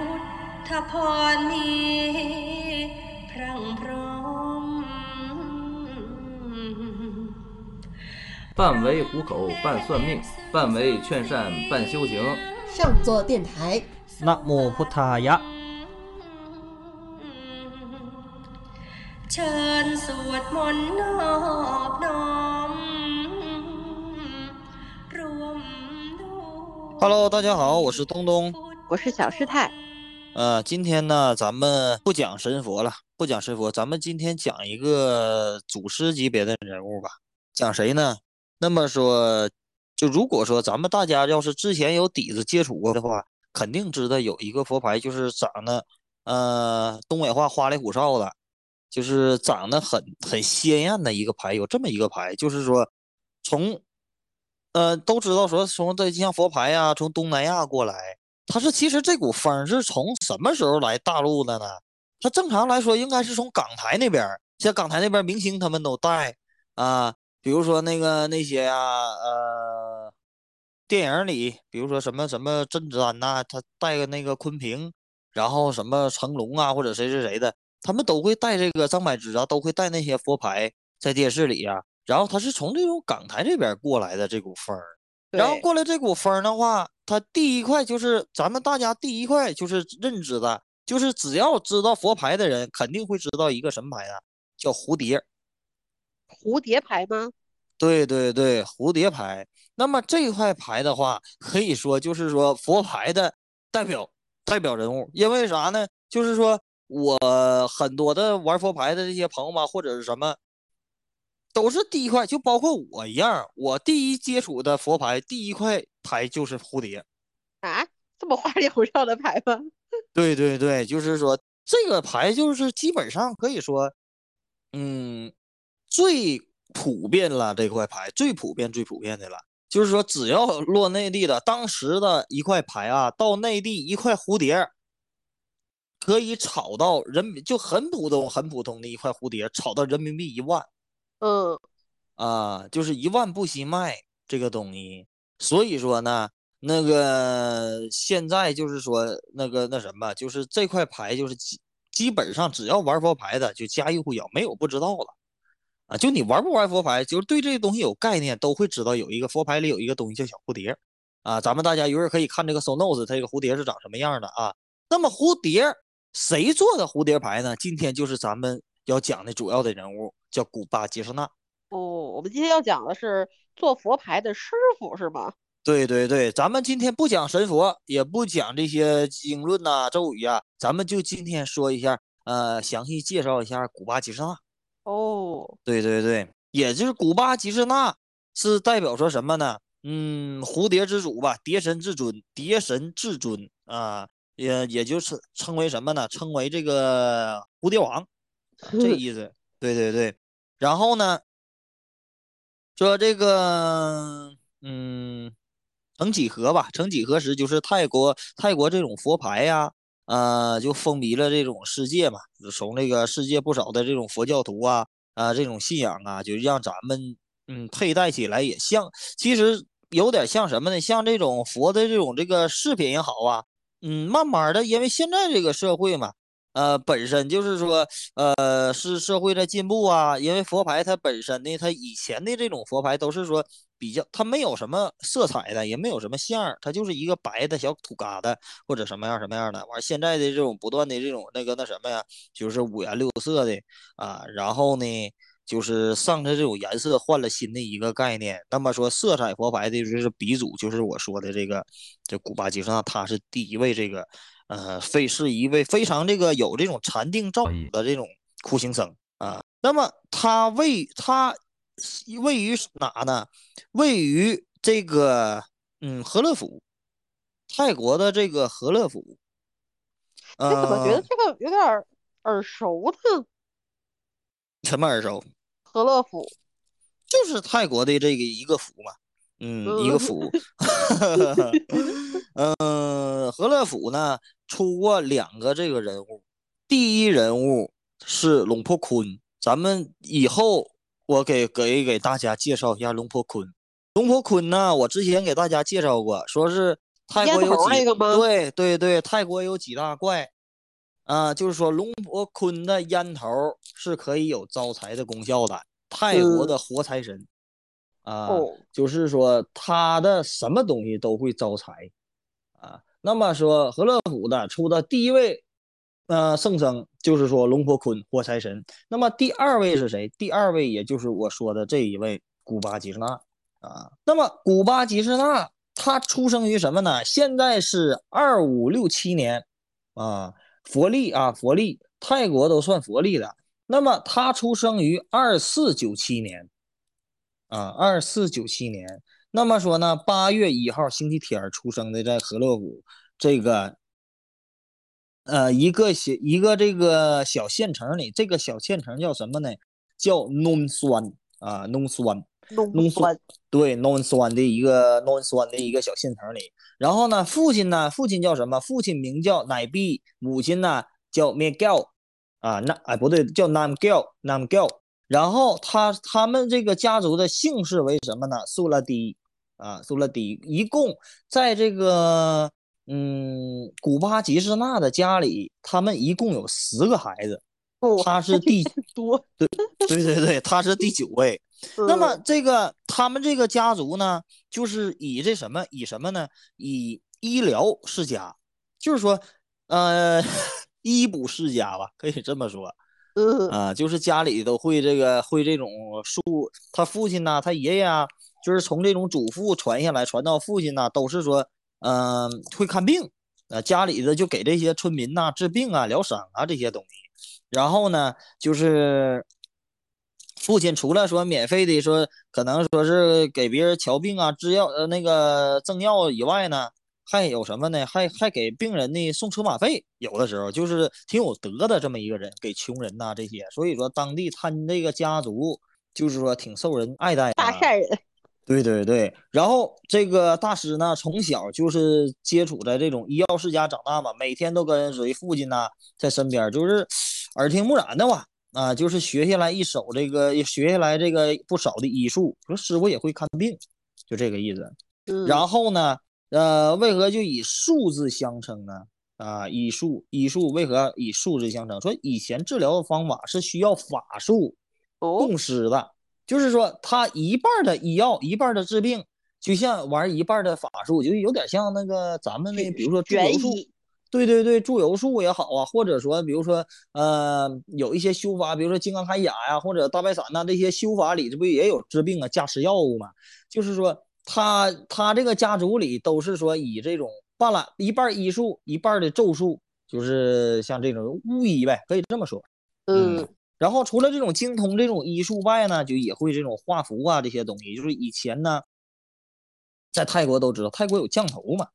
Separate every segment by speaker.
Speaker 1: พุทธพรมีพรั่งพร้อม
Speaker 2: 半为糊口，半算命，半为劝善，半修行。
Speaker 3: 上座电台，
Speaker 4: นะโมพุทธายะ
Speaker 1: เชิญสวดมนต์นอบน้อมรวมด้วย
Speaker 5: Hello，大家好，我是东东。
Speaker 6: 我是小师太。
Speaker 5: 呃，今天呢，咱们不讲神佛了，不讲神佛，咱们今天讲一个祖师级别的人物吧。讲谁呢？那么说，就如果说咱们大家要是之前有底子接触过的话，肯定知道有一个佛牌，就是长得，呃，东北话花里胡哨的，就是长得很很鲜艳的一个牌。有这么一个牌，就是说从，呃，都知道说从这像佛牌呀、从东南亚过来。它是其实这股风儿是从什么时候来大陆的呢？它正常来说应该是从港台那边儿，像港台那边儿明星他们都带啊，比如说那个那些呀、呃，电影里，比如说什么什么甄子丹呐、他带个那个昆平，然后什么成龙啊或者谁谁谁的，他们都会带这个张柏芝啊，都会带那些佛牌在电视里呀、然后他是从这种港台这边儿过来的这股风儿。然后过来这股风儿的话，它第一块就是咱们大家第一块就是认知的，就是只要知道佛牌的人，肯定会知道一个什么牌呢？叫蝴蝶。
Speaker 6: 蝴蝶牌吗？
Speaker 5: 对对对，蝴蝶牌。那么这块牌的话，可以说就是说佛牌的代表代表人物，因为啥呢？就是说我很多的玩佛牌的这些朋友们，或者是什么，都是第一块，就包括我一样，我第一接触的佛牌第一块牌就是蝴蝶。
Speaker 6: 啊，这么花里胡哨的牌吗？
Speaker 5: 对对对，就是说这个牌就是基本上可以说，嗯，最普遍了这块牌，最普遍最普遍的了。就是说，只要落内地的，当时的一块牌啊，到内地一块蝴蝶，可以炒到人民就很普通很普通的一块蝴蝶，炒到人民币一万
Speaker 6: 嗯，
Speaker 5: 啊，就是一万不惜卖这个东西。所以说呢，那个现在就是说那个那什么，就是这块牌就是基基本上只要玩佛牌的就家喻户晓，没有不知道了啊。就你玩不玩佛牌，就是对这个东西有概念，都会知道有一个佛牌里有一个东西叫小蝴蝶啊。咱们大家一会儿可以看这个 so notes，它这个蝴蝶是长什么样的啊。那么蝴蝶谁做的蝴蝶牌呢？今天就是咱们要讲的主要的人物，叫古巴吉什纳。
Speaker 6: 哦，我们今天要讲的是做佛牌的师傅是吗？
Speaker 5: 对对对，咱们今天不讲神佛，也不讲这些经论呐、咒语啊，咱们就今天说一下，呃，详细介绍一下古巴吉士纳。
Speaker 6: 哦，
Speaker 5: 对对对，也就是古巴吉士纳是代表说什么呢？嗯，蝴蝶之主吧，蝶神至尊，蝶神至尊啊，也也就是称为什么呢？称为这个蝴蝶王，这意思。对对对，然后呢，说这个，嗯，曾几何吧，曾几何时，就是泰国泰国这种佛牌呀、呃，就风靡了这种世界嘛，从这个世界不少的这种佛教徒啊，啊、这种信仰啊，就让咱们嗯佩戴起来也像，其实有点像什么呢？像这种佛的这种这个饰品也好啊，嗯，慢慢的，因为现在这个社会嘛。呃，本身就是说，呃，是社会在进步啊，因为佛牌它本身呢，它以前的这种佛牌都是说比较，它没有什么色彩的，也没有什么像儿，它就是一个白的小土疙瘩或者什么样什么样的。完，现在的这种不断的这种那个那什么呀，就是五颜六色的啊，然后呢，就是上它这种颜色换了新的一个概念。那么说，色彩佛牌的就是鼻祖，就是我说的这个这古巴吉什纳，他是第一位这个。呃，非是一位非常这个有这种禅定造诣的这种苦行僧啊。那么他位他位于哪呢？位于这个嗯和乐府，泰国的这个和乐府。
Speaker 6: 你怎么觉得
Speaker 5: 呃，
Speaker 6: 这个有点儿耳熟的？
Speaker 5: 什么耳熟？
Speaker 6: 和乐府，
Speaker 5: 就是泰国的这个一个府嘛，嗯，一个
Speaker 6: 嗯
Speaker 5: 府。嗯，和乐府呢出过两个这个人物，第一人物是龙婆坤，咱们以后我给给给大家介绍一下龙婆坤。龙婆坤呢，我之前给大家介绍过，说是泰国有几
Speaker 6: 个吗？
Speaker 5: 对对对，泰国有几大怪啊，就是说龙婆坤的烟头是可以有招财的功效的，泰国
Speaker 6: 嗯
Speaker 5: 的活财神啊，
Speaker 6: 哦，
Speaker 5: 就是说他的什么东西都会招财啊。那么说何乐府的出的第一位呃圣僧就是说龙婆坤火财神，那么第二位是谁？第二位也就是我说的这一位古巴吉士纳啊。那么古巴吉士纳他出生于什么呢？现在是二五六七年啊，佛历啊，佛历，泰国都算佛历的。那么他出生于二四九七年啊，二四九七年。那么说呢，八月一号星期天出生的，在河洛谷这个呃一个小一个这个小县城里，这个小县城叫什么呢？叫农酸啊，农酸。
Speaker 6: 弄
Speaker 5: 弄
Speaker 6: 酸，
Speaker 5: 对，non 酸的一个 non 酸的一个小县城里。然后呢，父亲呢，父亲叫什么？父亲名叫乃毕，母亲呢叫 Miguel，啊，那哎不对，叫 Namgel，Namgel。然后他他们这个家族的姓氏为什么呢？苏拉迪啊，苏拉迪。一共在这个嗯古巴吉士纳的家里，他们一共有十个孩子，
Speaker 6: 哦
Speaker 5: 他是第
Speaker 6: 多。
Speaker 5: 对对对对，他是第九位。那么
Speaker 6: 嗯
Speaker 5: 这个他们这个家族呢，就是以这什么以什么呢？以医疗世家，就是说，呃，医补世家吧，可以这么说啊、就是家里都会这个会这种术。他父亲呐、他爷爷啊，就是从这种祖父传下来，传到父亲呐、都是说，嗯、会看病，呃，家里的就给这些村民呐、治病啊、疗伤啊这些东西。然后呢，就是父亲除了说免费的说，可能说是给别人瞧病啊、制药呃那个赠药以外呢，还有什么呢？还还给病人呢送车马费，有的时候就是挺有德的这么一个人，给穷人呐、这些。所以说当地他这个家族就是说挺受人爱戴的。
Speaker 6: 大善人，
Speaker 5: 对对对，然后这个大师呢，从小就是接触在这种医药世家长大嘛，每天都跟随父亲呐在身边，就是耳听目染的哇啊，就是学下来一手这个，学下来这个不少的医术，说师傅也会看病，就这个意思。
Speaker 6: 嗯，
Speaker 5: 然后呢，呃，为何就以数字相称呢？啊，医术医术为何以数字相称？说以前治疗的方法是需要法术
Speaker 6: 哦，
Speaker 5: 共施的，就是说他一半儿的医药，一半儿的治病，就像玩一半儿的法术，就有点像那个咱们那，比如说祝
Speaker 6: 悬
Speaker 5: 由术，对对对，祝由术也好啊，或者说比如说呃有一些修法，比如说金刚铠甲呀，或者大白伞呐，这些修法里这不也有治病啊、加持药物嘛？就是说他他这个家族里都是说以这种半拉一半医术，一半的咒术，就是像这种巫医呗，可以这么说。
Speaker 6: 嗯
Speaker 5: 然后除了这种精通这种医术外呢，就也会这种画符啊这些东西。就是以前呢，在泰国都知道，泰国有降头嘛，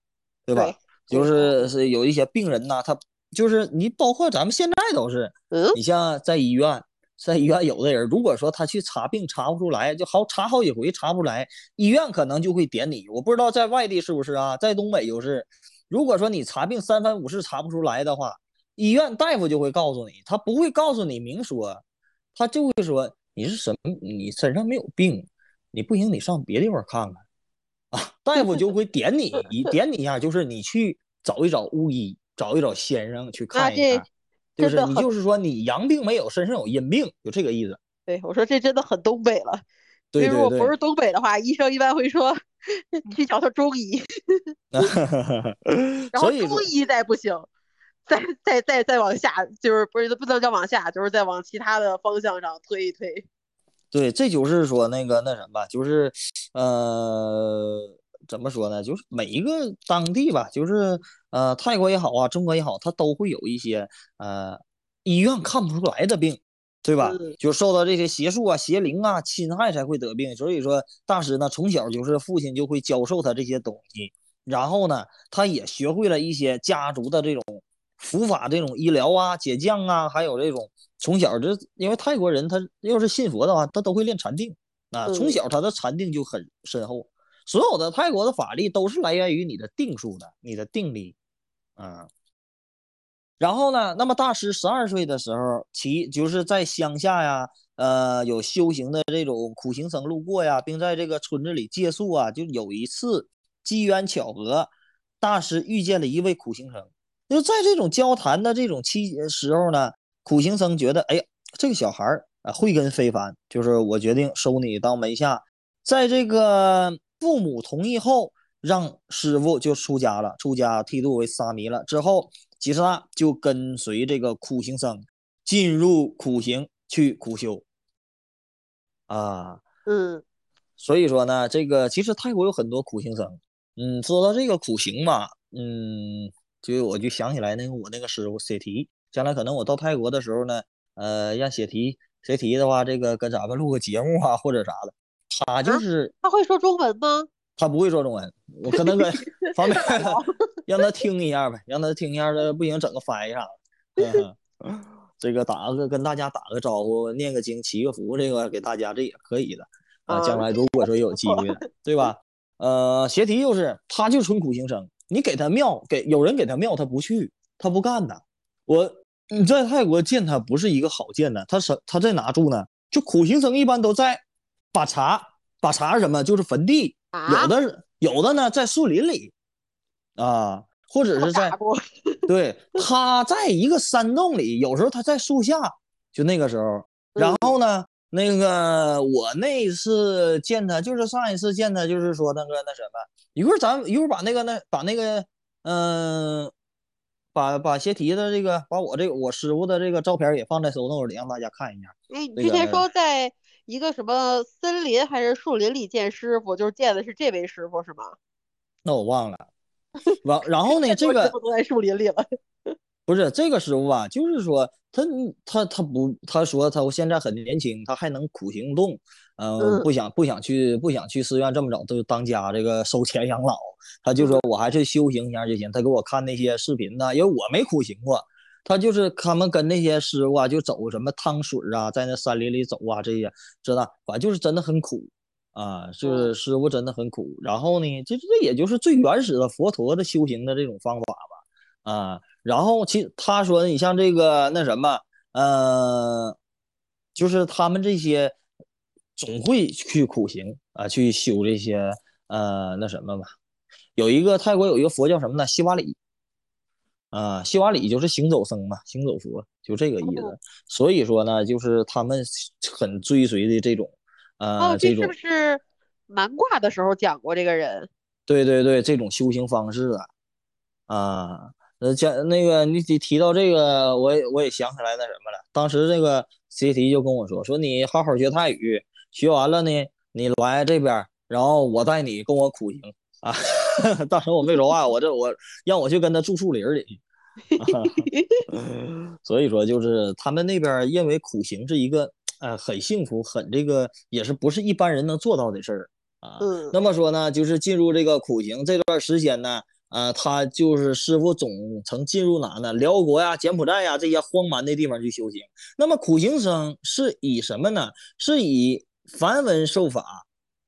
Speaker 5: 对吧？
Speaker 6: 对
Speaker 5: 就是是有一些病人呐，他就是你，包括咱们现在都是，
Speaker 6: 嗯
Speaker 5: 你像在医院，在医院有的人，如果说他去查病查不出来，就好查好几回查不出来，医院可能就会点你。我不知道在外地是不是啊，在东北就是，如果说你查病三番五次查不出来的话，医院大夫就会告诉你，他不会告诉你明说，他就会说你是什么，你身上没有病，你不行，你上别地方看看啊。大夫就会点你 一点你一下，就是你去找一找巫医，找一找先生去看一
Speaker 6: 这
Speaker 5: 看，就是
Speaker 6: 真的
Speaker 5: 你就是说你阳病没有，身上有阴病，就这个意思。
Speaker 6: 对，我说这真的很东北了。
Speaker 5: 对
Speaker 6: 因为如果
Speaker 5: 对对
Speaker 6: 不是东北的话，医生一般会说你 去找他中医，然后
Speaker 5: 所以
Speaker 6: 中医再不行，再再再再往下，就是不是不能叫往下，就是再往其他的方向上推一推。
Speaker 5: 对，这就是说那个那什么，就是呃，怎么说呢？就是每一个当地吧，就是呃，泰国也好啊，中国也好，它都会有一些呃医院看不出来的病，对吧？
Speaker 6: 嗯
Speaker 5: 就受到这些邪术啊、邪灵啊侵害才会得病。所以说，大师呢从小就是父亲就会教授他这些东西，然后呢，他也学会了一些家族的这种伏法、这种医疗啊、解降啊，还有这种从小这因为泰国人他要是信佛的话，他都会练禅定啊，从
Speaker 6: 嗯
Speaker 5: 小他的禅定就很深厚。所有的泰国的法力都是来源于你的定数的，你的定力，啊。然后呢，那么大师十二岁的时候，其就是在乡下呀，呃，有修行的这种苦行僧路过呀，并在这个村子里借宿啊，就有一次机缘巧合，大师遇见了一位苦行僧。就在这种交谈的这种期时候呢，苦行僧觉得，哎呀，这个小孩儿啊慧根非凡，就是我决定收你当门下。在这个父母同意后，让师傅就出家了，出家剃度为沙弥了。之后，吉斯那就跟随这个苦行僧进入苦行去苦修。啊，
Speaker 6: 嗯
Speaker 5: 所以说呢，这个其实泰国有很多苦行僧。嗯，说到这个苦行嘛，嗯，就我就想起来那个我那个师傅写题，将来可能我到泰国的时候呢，呃，让写题写题的话，这个跟咱们录个节目啊或者啥的，他就是
Speaker 6: 他会说中文吗？
Speaker 5: 他不会说中文，我可能跟 方便 让他听一下呗，让他听一下，这不行整个翻译啥的。嗯，这个打个跟大家打个招呼，念个经，祈个福，这个给大家这也可以的啊。将来如果说有机会，对吧？呃，邪题就是他就纯苦行僧，你给他庙，给有人给他庙，他不去，他不干的。我你在泰国见他不是一个好见的，他什他在哪住呢？就苦行僧一般都在把茶，把茶是什么？就是坟地。
Speaker 6: 啊
Speaker 5: 有的有的呢，在树林里，啊，或者是在对，他在一个山洞里，有时候他在树下，就那个时候。然后呢，那个我那次见他，就是上一次见他，就是说那个那什么，一会儿咱一会儿把那个那把那个嗯、把把鞋提的这个，把我这个我师傅的这个照片也放在 show note 里，让大家看一下。
Speaker 6: 哎，你
Speaker 5: 那
Speaker 6: 之前
Speaker 5: 个
Speaker 6: 说在一个什么森林还是树林里见师傅，就是见的是这位师傅是吗？
Speaker 5: 那我忘了。然，然后呢，这个
Speaker 6: 傅都在树林里了。
Speaker 5: 不是这个师傅啊？就是说他他他不，他说他现在很年轻，他还能苦行动，嗯、
Speaker 6: 嗯
Speaker 5: 不想不想去不想去寺院这么早就当家这个收钱养老，他就说我还是修行一下就行。他给我看那些视频呢，因为我没苦行过，他就是他们跟那些师傅啊，就走什么汤水啊，在那山林里走啊，这些知道，反正就是真的很苦啊，就是师傅真的很苦。然后呢，这这也就是最原始的佛陀的修行的这种方法吧，啊。然后其他说你像这个那什么，呃，就是他们这些总会去苦行啊，去修这些呃那什么吧。有一个泰国有一个佛叫什么呢？西瓦里啊，西瓦里就是行走僧嘛，行走佛就这个意思
Speaker 6: 哦。
Speaker 5: 所以说呢，就是他们很追随的这种呃
Speaker 6: 哦，这
Speaker 5: 这种
Speaker 6: 是不是蛮卦的时候讲过这个人？
Speaker 5: 对对对，这种修行方式啊，啊，呃，讲那个你提提到这个，我也我也想起来那什么了。当时这个 CT 就跟我说，说你好好学泰语，学完了呢，你来这边，然后我带你跟我苦行啊。当时我没说话，我这我让我去跟他住树林儿里去。所以说，就是他们那边认为苦行是一个呃很幸福、很这个也是不是一般人能做到的事儿啊。
Speaker 6: 嗯
Speaker 5: 那么说呢，就是进入这个苦行这段时间呢，呃，他就是师傅总曾进入哪呢？辽国呀、柬埔寨呀这些荒蛮的地方去修行。那么苦行僧是以什么呢？是以梵文受法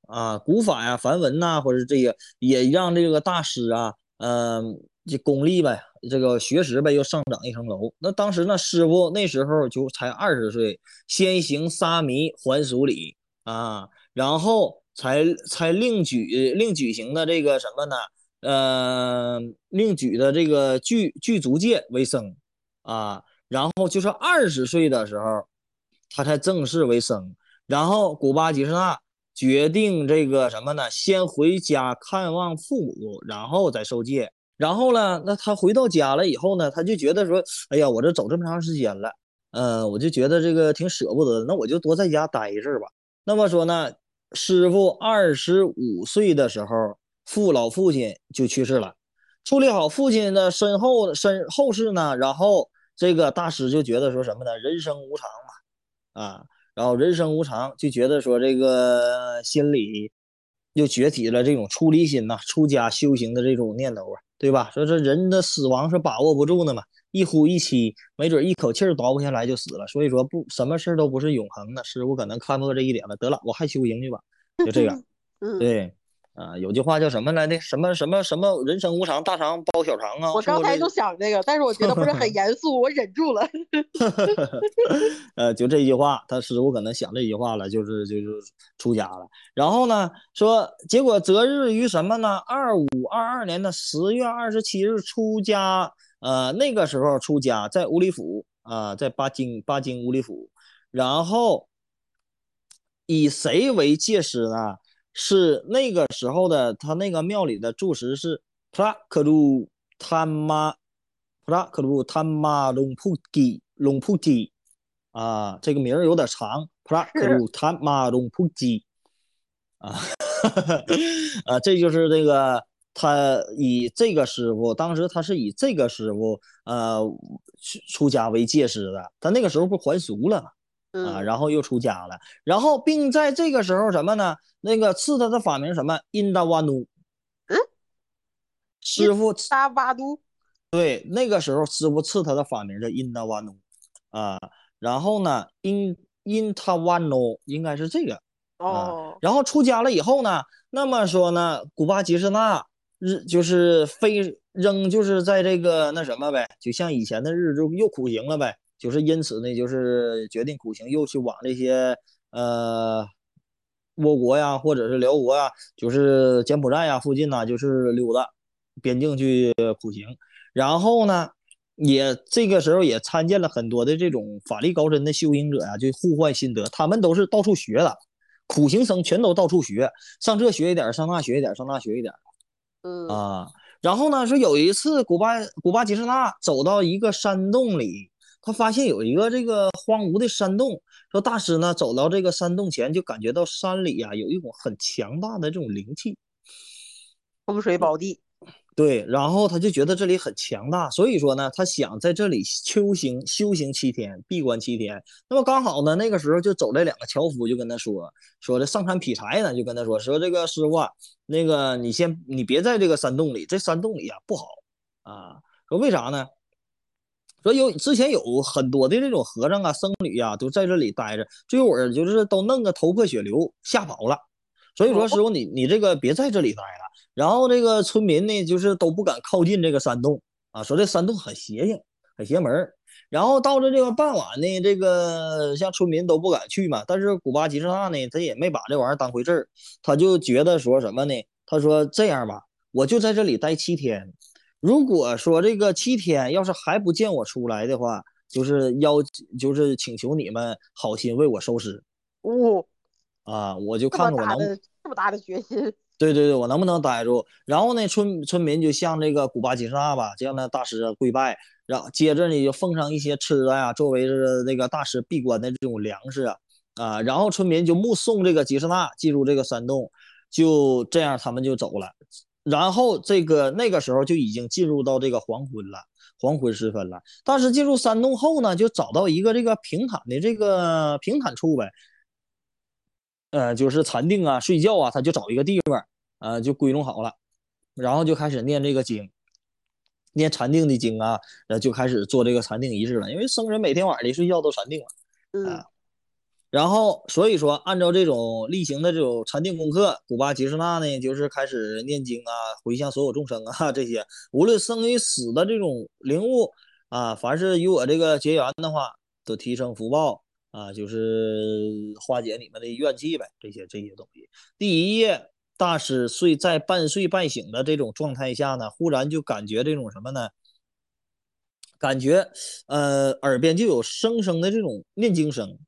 Speaker 5: 啊，古法呀、梵文呐、或者这个也让这个大师啊，嗯、这功力呗，这个学识呗又上涨一层楼。那当时呢，师傅那时候就才二十岁，先行沙弥还俗礼啊，然后才才另举另举行的这个什么呢？呃，另举的这个具具足戒为僧啊，然后就是二十岁的时候，他才正式为僧。然后古巴吉士纳决定这个什么呢？先回家看望父母，然后再受戒。然后呢，那他回到家了以后呢，他就觉得说，哎呀，我这走这么长时间了，呃，我就觉得这个挺舍不得的，那我就多在家待一阵儿吧。那么说呢，师傅二十五岁的时候，父老父亲就去世了，处理好父亲的身后身后事呢，然后这个大师就觉得说什么呢？人生无常嘛，啊，然后人生无常，就觉得说这个心里又崛起了这种出离心呐、出家修行的这种念头啊，对吧？说这人的死亡是把握不住的嘛，一呼一吸，没准一口气儿倒不下来就死了。所以说不，什么事儿都不是永恒的。师傅可能看破这一点了，得了，我还修行去吧，就这样。
Speaker 6: 嗯，
Speaker 5: 对，啊，有句话叫什么来着？什么什么什么人生无常，大肠包小肠啊！
Speaker 6: 我刚才就想这个，但是我觉得不是很 严肃，我忍住了。
Speaker 5: 呃，就这句话，他师傅可能想这句话了，就是就是出家了。然后呢，说结果择日于什么呢？二五二二年的十月二十七日出家。呃，那个时候出家在乌里府啊，在巴金巴金乌里府。然后以谁为戒师呢？是那个时候的他那个庙里的住持是普拉克鲁他妈普拉克鲁他妈隆普基隆普基啊，这个名儿有点长，普拉克鲁他妈隆普基啊，啊，这就是那个。他以这个师傅，当时他是以这个师傅，呃，出出家为戒师的。他那个时候不还俗了啊，然后又出家了，然后并在这个时候什么呢？那个赐他的法名什么？印达瓦努。
Speaker 6: 嗯，
Speaker 5: 师傅。
Speaker 6: 达瓦努。
Speaker 5: 对，那个时候师傅赐他的法名叫印达瓦努啊。然后呢，印印他瓦努应该是这个
Speaker 6: 哦。
Speaker 5: 然后出家了以后呢，那么说呢，古巴吉士那。日就是非仍，就是在这个那什么呗，就像以前的日就又苦行了呗，就是因此呢，就是决定苦行，又去往这些呃倭国呀，或者是辽国呀，就是柬埔寨呀附近呢，就是溜达边境去苦行。然后呢，也这个时候也参见了很多的这种法力高深的修行者呀，就互换心得，他们都是到处学的，苦行僧全都到处学，上这学一点，上那学一点，上那学一点。
Speaker 6: 嗯
Speaker 5: 啊，然后呢，说有一次古巴古巴吉士纳走到一个山洞里，他发现有一个这个荒芜的山洞。说大师呢走到这个山洞前，就感觉到山里呀有一种很强大的这种灵气，
Speaker 6: 风水宝地。
Speaker 5: 对，然后他就觉得这里很强大，所以说呢，他想在这里修行修行七天，闭关七天。那么刚好呢，那个时候就走来两个樵夫，就跟他说说这上山劈柴呢，就跟他说说这个师傅，啊，那个你先你别在这个山洞里，这山洞里啊不好啊。说为啥呢？说有之前有很多的这种和尚啊、僧侣啊，都在这里待着，最后就是都弄个头破血流，吓跑了。所以说师傅，你你这个别在这里待了。然后这个村民呢，就是都不敢靠近这个山洞啊，说这山洞很邪性，很邪门然后到了这个傍晚呢，这个像村民都不敢去嘛。但是古巴吉士纳呢，他也没把这玩意儿当回事儿，他就觉得说什么呢？他说这样吧，我就在这里待七天。如果说这个七天要是还不见我出来的话，就是要就是请求你们好心为我收尸。
Speaker 6: 哦，
Speaker 5: 啊，我就看看我能
Speaker 6: 这么大的决心。
Speaker 5: 对对对，我能不能待住？然后呢，村村民就向这个古巴吉士纳吧，向那大师跪拜，然后接着呢就奉上一些吃的呀，作为是那个大师闭关的这种粮食啊啊。然后村民就目送这个吉士纳进入这个山洞，就这样他们就走了。然后这个那个时候就已经进入到这个黄昏了，黄昏时分了。但是进入山洞后呢，就找到一个这个平坦的这个平坦处呗。呃，就是禅定啊，睡觉啊，他就找一个地方，呃，就归拢好了，然后就开始念这个经，念禅定的经啊，呃，就开始做这个禅定仪式了。因为僧人每天晚上一睡觉都禅定了，啊，然后所以说按照这种例行的这种禅定功课，古巴吉士那呢，就是开始念经啊，回向所有众生啊，这些无论生与死的这种灵物啊，凡是与我这个结缘的话，都提升福报。啊，就是 化解你们的怨气呗，这些这些东西。第一页，大师睡在半睡半醒的这种状态下呢，忽然就感觉这种什么呢？感觉呃耳边就有声声的这种念经声。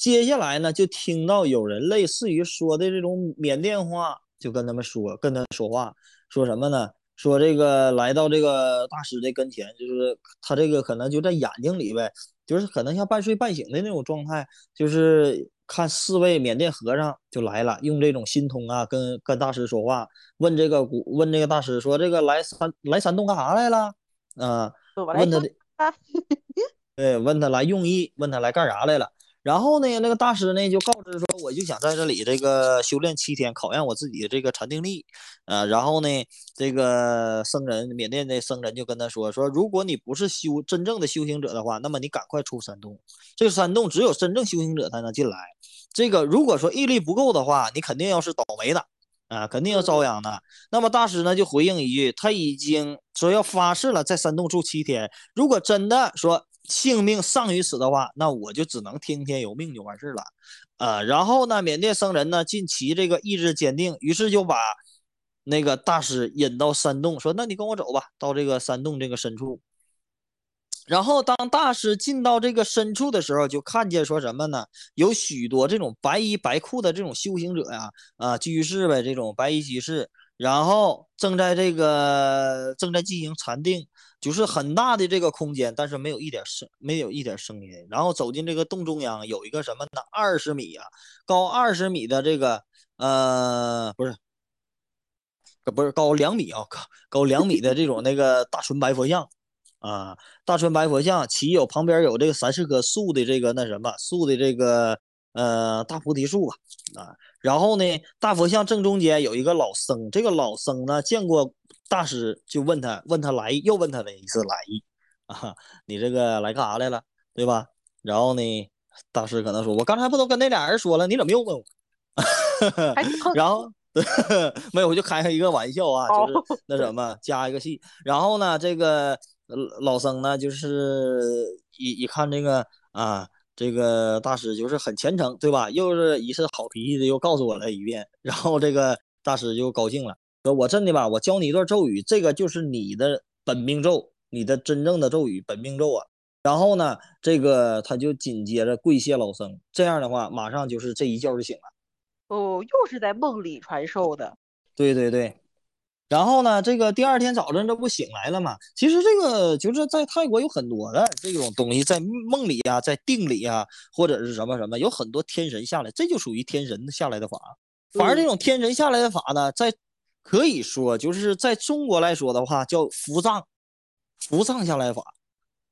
Speaker 5: 接下来呢，就听到有人类似于说的这种缅甸话，就跟他们说，跟他说话，说什么呢？说这个来到这个大师的跟前，就是他这个可能就在眼睛里呗。就是可能像半睡半醒的那种状态，就是看四位缅甸和尚就来了，用这种心通啊，跟跟大师说话，问这个古问这个大师说这个来山来山洞干啥来了？啊，问他的，对，问他来用意，问他来干啥来了？然后呢，那个大师呢就告知说，我就想在这里这个修炼七天，考验我自己的这个禅定力。呃，然后呢，这个僧人，缅甸的僧人就跟他说说，如果你不是修真正的修行者的话，那么你赶快出山洞。这个山洞只有真正修行者才能进来。这个如果说毅力不够的话，你肯定要是倒霉的。啊，肯定要遭殃的。那么大师呢就回应一句，他已经说要发誓了，在山洞住七天。如果真的说性命丧于此的话，那我就只能听天由命就完事了。啊，然后呢，缅甸僧人呢尽其这个意志坚定，于是就把那个大师引到山洞，说：“那你跟我走吧，到这个山洞这个深处。”然后当大师进到这个深处的时候，就看见说什么呢？有许多这种白衣白裤的这种修行者呀，啊，居士呗，这种白衣居士，然后正在这个正在进行禅定，就是很大的这个空间，但是没有一点声，没有一点声音。然后走进这个洞中央，有一个什么呢？二十米啊，高二十米的这个呃，不是，不是高两米啊，高高两米的这种那个大纯白佛像。啊，大纯白佛像，其有旁边有这个三四棵树的这个那什么树的这个呃大菩提树啊啊，然后呢，大佛像正中间有一个老僧，这个老僧呢见过大师，就问他问他来意又问他了一次来意 啊，你这个来干啥来了，对吧？然后呢，大师可能说，我刚才不都跟那俩人说了，你怎么又问我？然后。没有，我就开一个玩笑啊，就是那什么加一个戏，然后呢，这个。老僧呢，就是一一看这个啊，这个大师就是很虔诚，对吧？又是一次好脾气的，又告诉我了一遍，然后这个大师就高兴了，说我真的吧，我教你一段咒语，这个就是你的本命咒，你的真正的咒语本命咒啊。然后呢，这个他就紧接着跪谢老僧，这样的话，马上就是这一觉就醒了。
Speaker 6: 哦，又是在梦里传授的。
Speaker 5: 对对对。然后呢，这个第二天早晨这不醒来了嘛？其实这个就是在泰国有很多的这种东西，在梦里啊，在定里啊，或者是什么什么，有很多天神下来，这就属于天神下来的法。反而这种天神下来的法呢，在可以说就是在中国来说的话，叫扶藏，扶藏下来法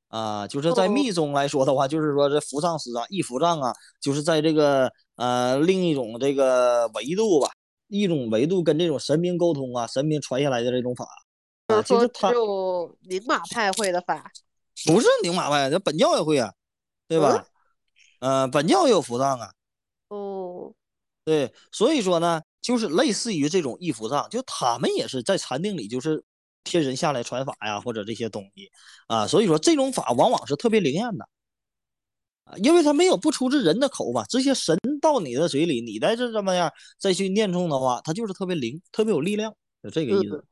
Speaker 5: 啊，就是在密宗来说的话，就是说这扶藏师啊，一伏藏啊，就是在这个呃另一种这个维度吧。一种维度跟这种神明沟通啊，神明传下来的这种法，
Speaker 6: 啊，其实他有宁玛派会的法，
Speaker 5: 不是宁玛派，这本教也会啊，对吧？嗯，本教也有扶藏啊。
Speaker 6: 哦，
Speaker 5: 对，所以说呢，就是类似于这种一伏藏，就他们也是在禅定里，就是天神下来传法呀，或者这些东西啊，所以说这种法往往是特别灵验的。因为他没有不出自人的口嘛，这些神到你的嘴里，你在这这么样再去念诵的话，它就是特别灵，特别有力量，就这个意思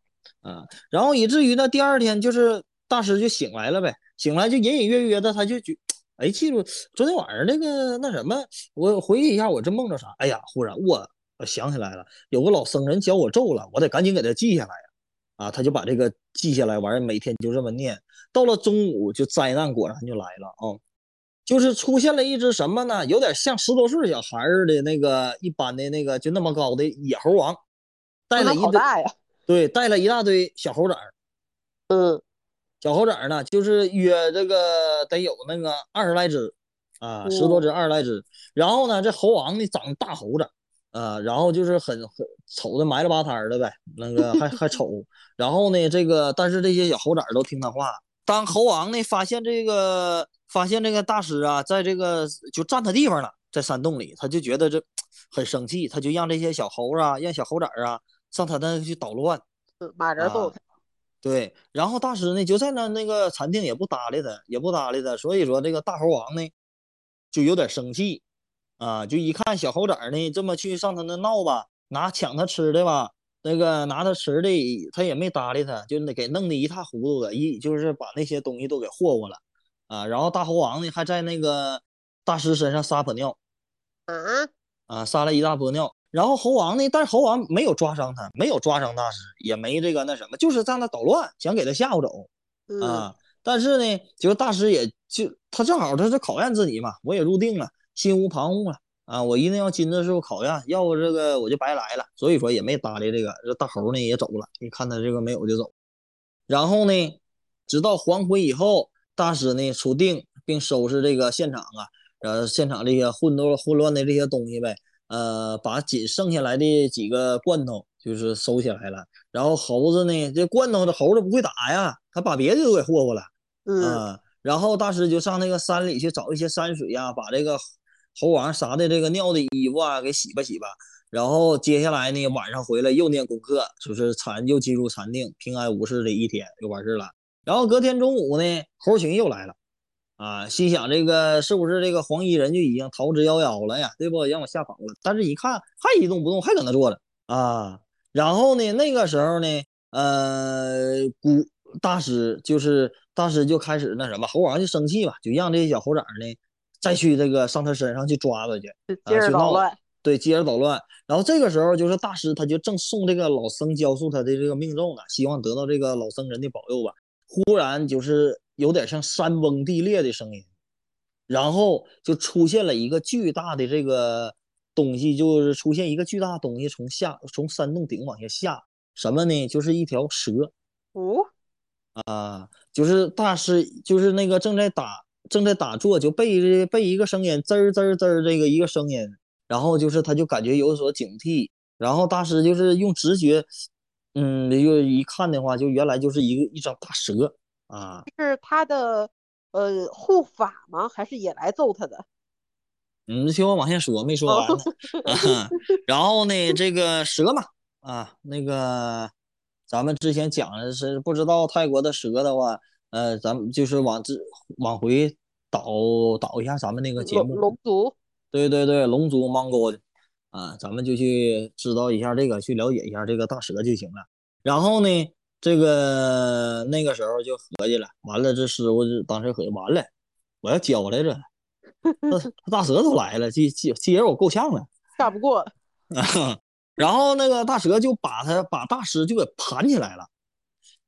Speaker 5: 啊。然后以至于呢，第二天就是大师就醒来了呗，醒来就隐隐约约的他就觉，哎，记住昨天晚上那个那什么，我回忆一下我这梦着啥？哎呀，忽然我我想起来了，有个老僧人教我咒了，我得赶紧给他记下来呀。啊，他就把这个记下来，完了每天就这么念，到了中午就灾难果然就来了啊。就是出现了一只什么呢？有点像十多岁小孩儿的那个一般的那个就那么高的野猴王，带了一堆，对，带了一大堆小猴崽儿。
Speaker 6: 嗯，
Speaker 5: 小猴崽儿呢，就是约这个得有那个二十来只啊，十多只，二十来只。然后呢，这猴王呢长大猴子啊，然后就是很很丑的埋了吧摊的呗，那个还还丑。然后呢，这个但是这些小猴崽儿都听他话。当猴王呢发现这个。发现这个大师啊，在这个就占他地方了，在山洞里，他就觉得这很生气，他就让这些小猴啊，让小猴崽啊上他那去捣乱，
Speaker 6: 把人揍他。
Speaker 5: 对，然后大师呢就在那那个禅定也不搭理他，也不搭理他，所以说这个大猴王呢就有点生气啊，就一看小猴崽儿呢这么去上他那闹吧，拿抢他吃的吧，那个拿他吃的他也没搭理他，就那给弄得一塌糊涂的，一就是把那些东西都给霍霍了。啊，然后大猴王呢，还在那个大师身上撒泼尿，
Speaker 6: 啊
Speaker 5: 啊，撒了一大泼尿。然后猴王呢，但是猴王没有抓伤他，没有抓伤大师，也没这个那什么，就是在那捣乱，想给他吓唬走啊。但是呢，就大师也就他正好他是考验自己嘛，我也入定了，心无旁骛了啊，我一定要经得住考验，要不这个我就白来了。所以说也没搭理这个这大猴呢，也走了。你看他这个没有就走。然后呢，直到黄昏以后。大师呢出定，并收拾这个现场啊，呃，现场这些混乱混乱的这些东西呗，呃，把仅剩下来的几个罐头就是收起来了。然后猴子呢，这罐头这猴子不会打呀，他把别的都给霍霍了，
Speaker 6: 嗯。
Speaker 5: 然后大师就上那个山里去找一些山水呀，把这个猴王啥的这个尿的衣服啊给洗吧洗吧。然后接下来呢，晚上回来又念功课，就是禅又进入禅定，平安无事的一天就完事了。然后隔天中午呢，猴群又来了，啊，心想这个是不是这个黄衣人就已经逃之夭夭了呀？对不？让我下访了。但是一看还一动不动，还搁那坐着啊。然后呢，那个时候呢，呃，古大师就是大师就开始那什么，猴王就生气吧，就让这些小猴崽呢再去这个上他身上去抓他去，
Speaker 6: 接着捣乱。
Speaker 5: 对，接着捣乱。然后这个时候，就是大师他就正送这个老僧教授他的这个命咒呢，希望得到这个老僧人的保佑吧。忽然就是有点像山崩地裂的声音，然后就出现了一个巨大的这个东西，就是出现一个巨大的东西从下从山洞顶往下下，什么呢？就是一条蛇。
Speaker 6: 哦，
Speaker 5: 啊，就是大师就是那个正在打正在打坐，就被被一个声音滋儿滋儿滋儿这个一个声音。然后就是，他就感觉有所警惕。然后大师就是用直觉，嗯，就一看的话，就原来就是一个一张大蛇啊。
Speaker 6: 是他的呃护法吗？还是也来揍他的？
Speaker 5: 嗯，听我往下说，没说完呢。然后呢，这个蛇嘛，啊，那个咱们之前讲的是不知道泰国的蛇的话，呃，咱们就是往这往回倒倒一下咱们那个节目。
Speaker 6: 龙族。
Speaker 5: 对对对，龙族芒果的啊，咱们就去知道一下这个，去了解一下这个大蛇就行了。然后呢，这个那个时候就合计了，完了这师傅当时合计完了，我要教来着，大蛇都来了，这这这人我够呛了，
Speaker 6: 打不过。
Speaker 5: 然后那个大蛇就把他把大师就给盘起来了，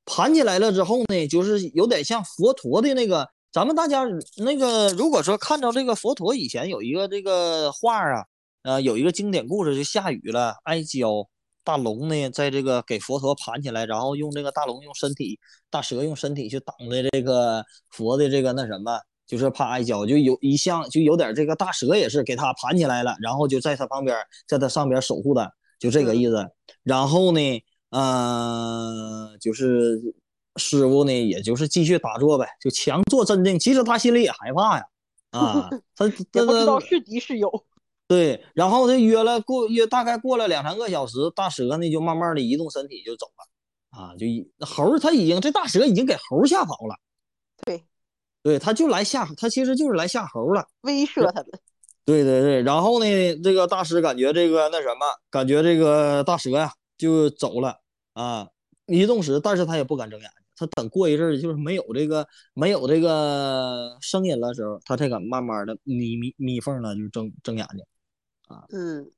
Speaker 5: 盘起来了之后呢，就是有点像佛陀的那个。咱们大家那个，如果说看到这个佛陀以前有一个这个画啊，呃，有一个经典故事，就下雨了，哀焦大龙呢，在这个给佛陀盘起来，然后用这个大龙用身体，大蛇用身体去挡着这个佛的这个那什么，就是怕哀焦，就有一像就有点这个大蛇也是给他盘起来了，然后就在他旁边，在他上边守护的，就这个意思。然后呢，嗯，就是。师傅呢，也就是继续打坐呗，就强作镇定。其实他心里也害怕呀，啊，他
Speaker 6: 也不知道是敌是友。
Speaker 5: 对，然后他约了过约，大概过了两三个小时，大蛇呢就慢慢的移动身体就走了，啊，就猴他已经这大蛇已经给猴吓跑了。
Speaker 6: 对，
Speaker 5: 对，他就来吓，他其实就是来吓猴了，
Speaker 6: 威慑他们。
Speaker 5: 对对对，然后呢，这个大师感觉这个那什么，感觉这个大蛇呀就走了啊，移动时，但是他也不敢睁眼睛。他等过一阵儿，就是没有这个没有这个声音了时候，他才敢慢慢的眯眯眯缝呢，就睁睁眼睛啊。
Speaker 6: 嗯。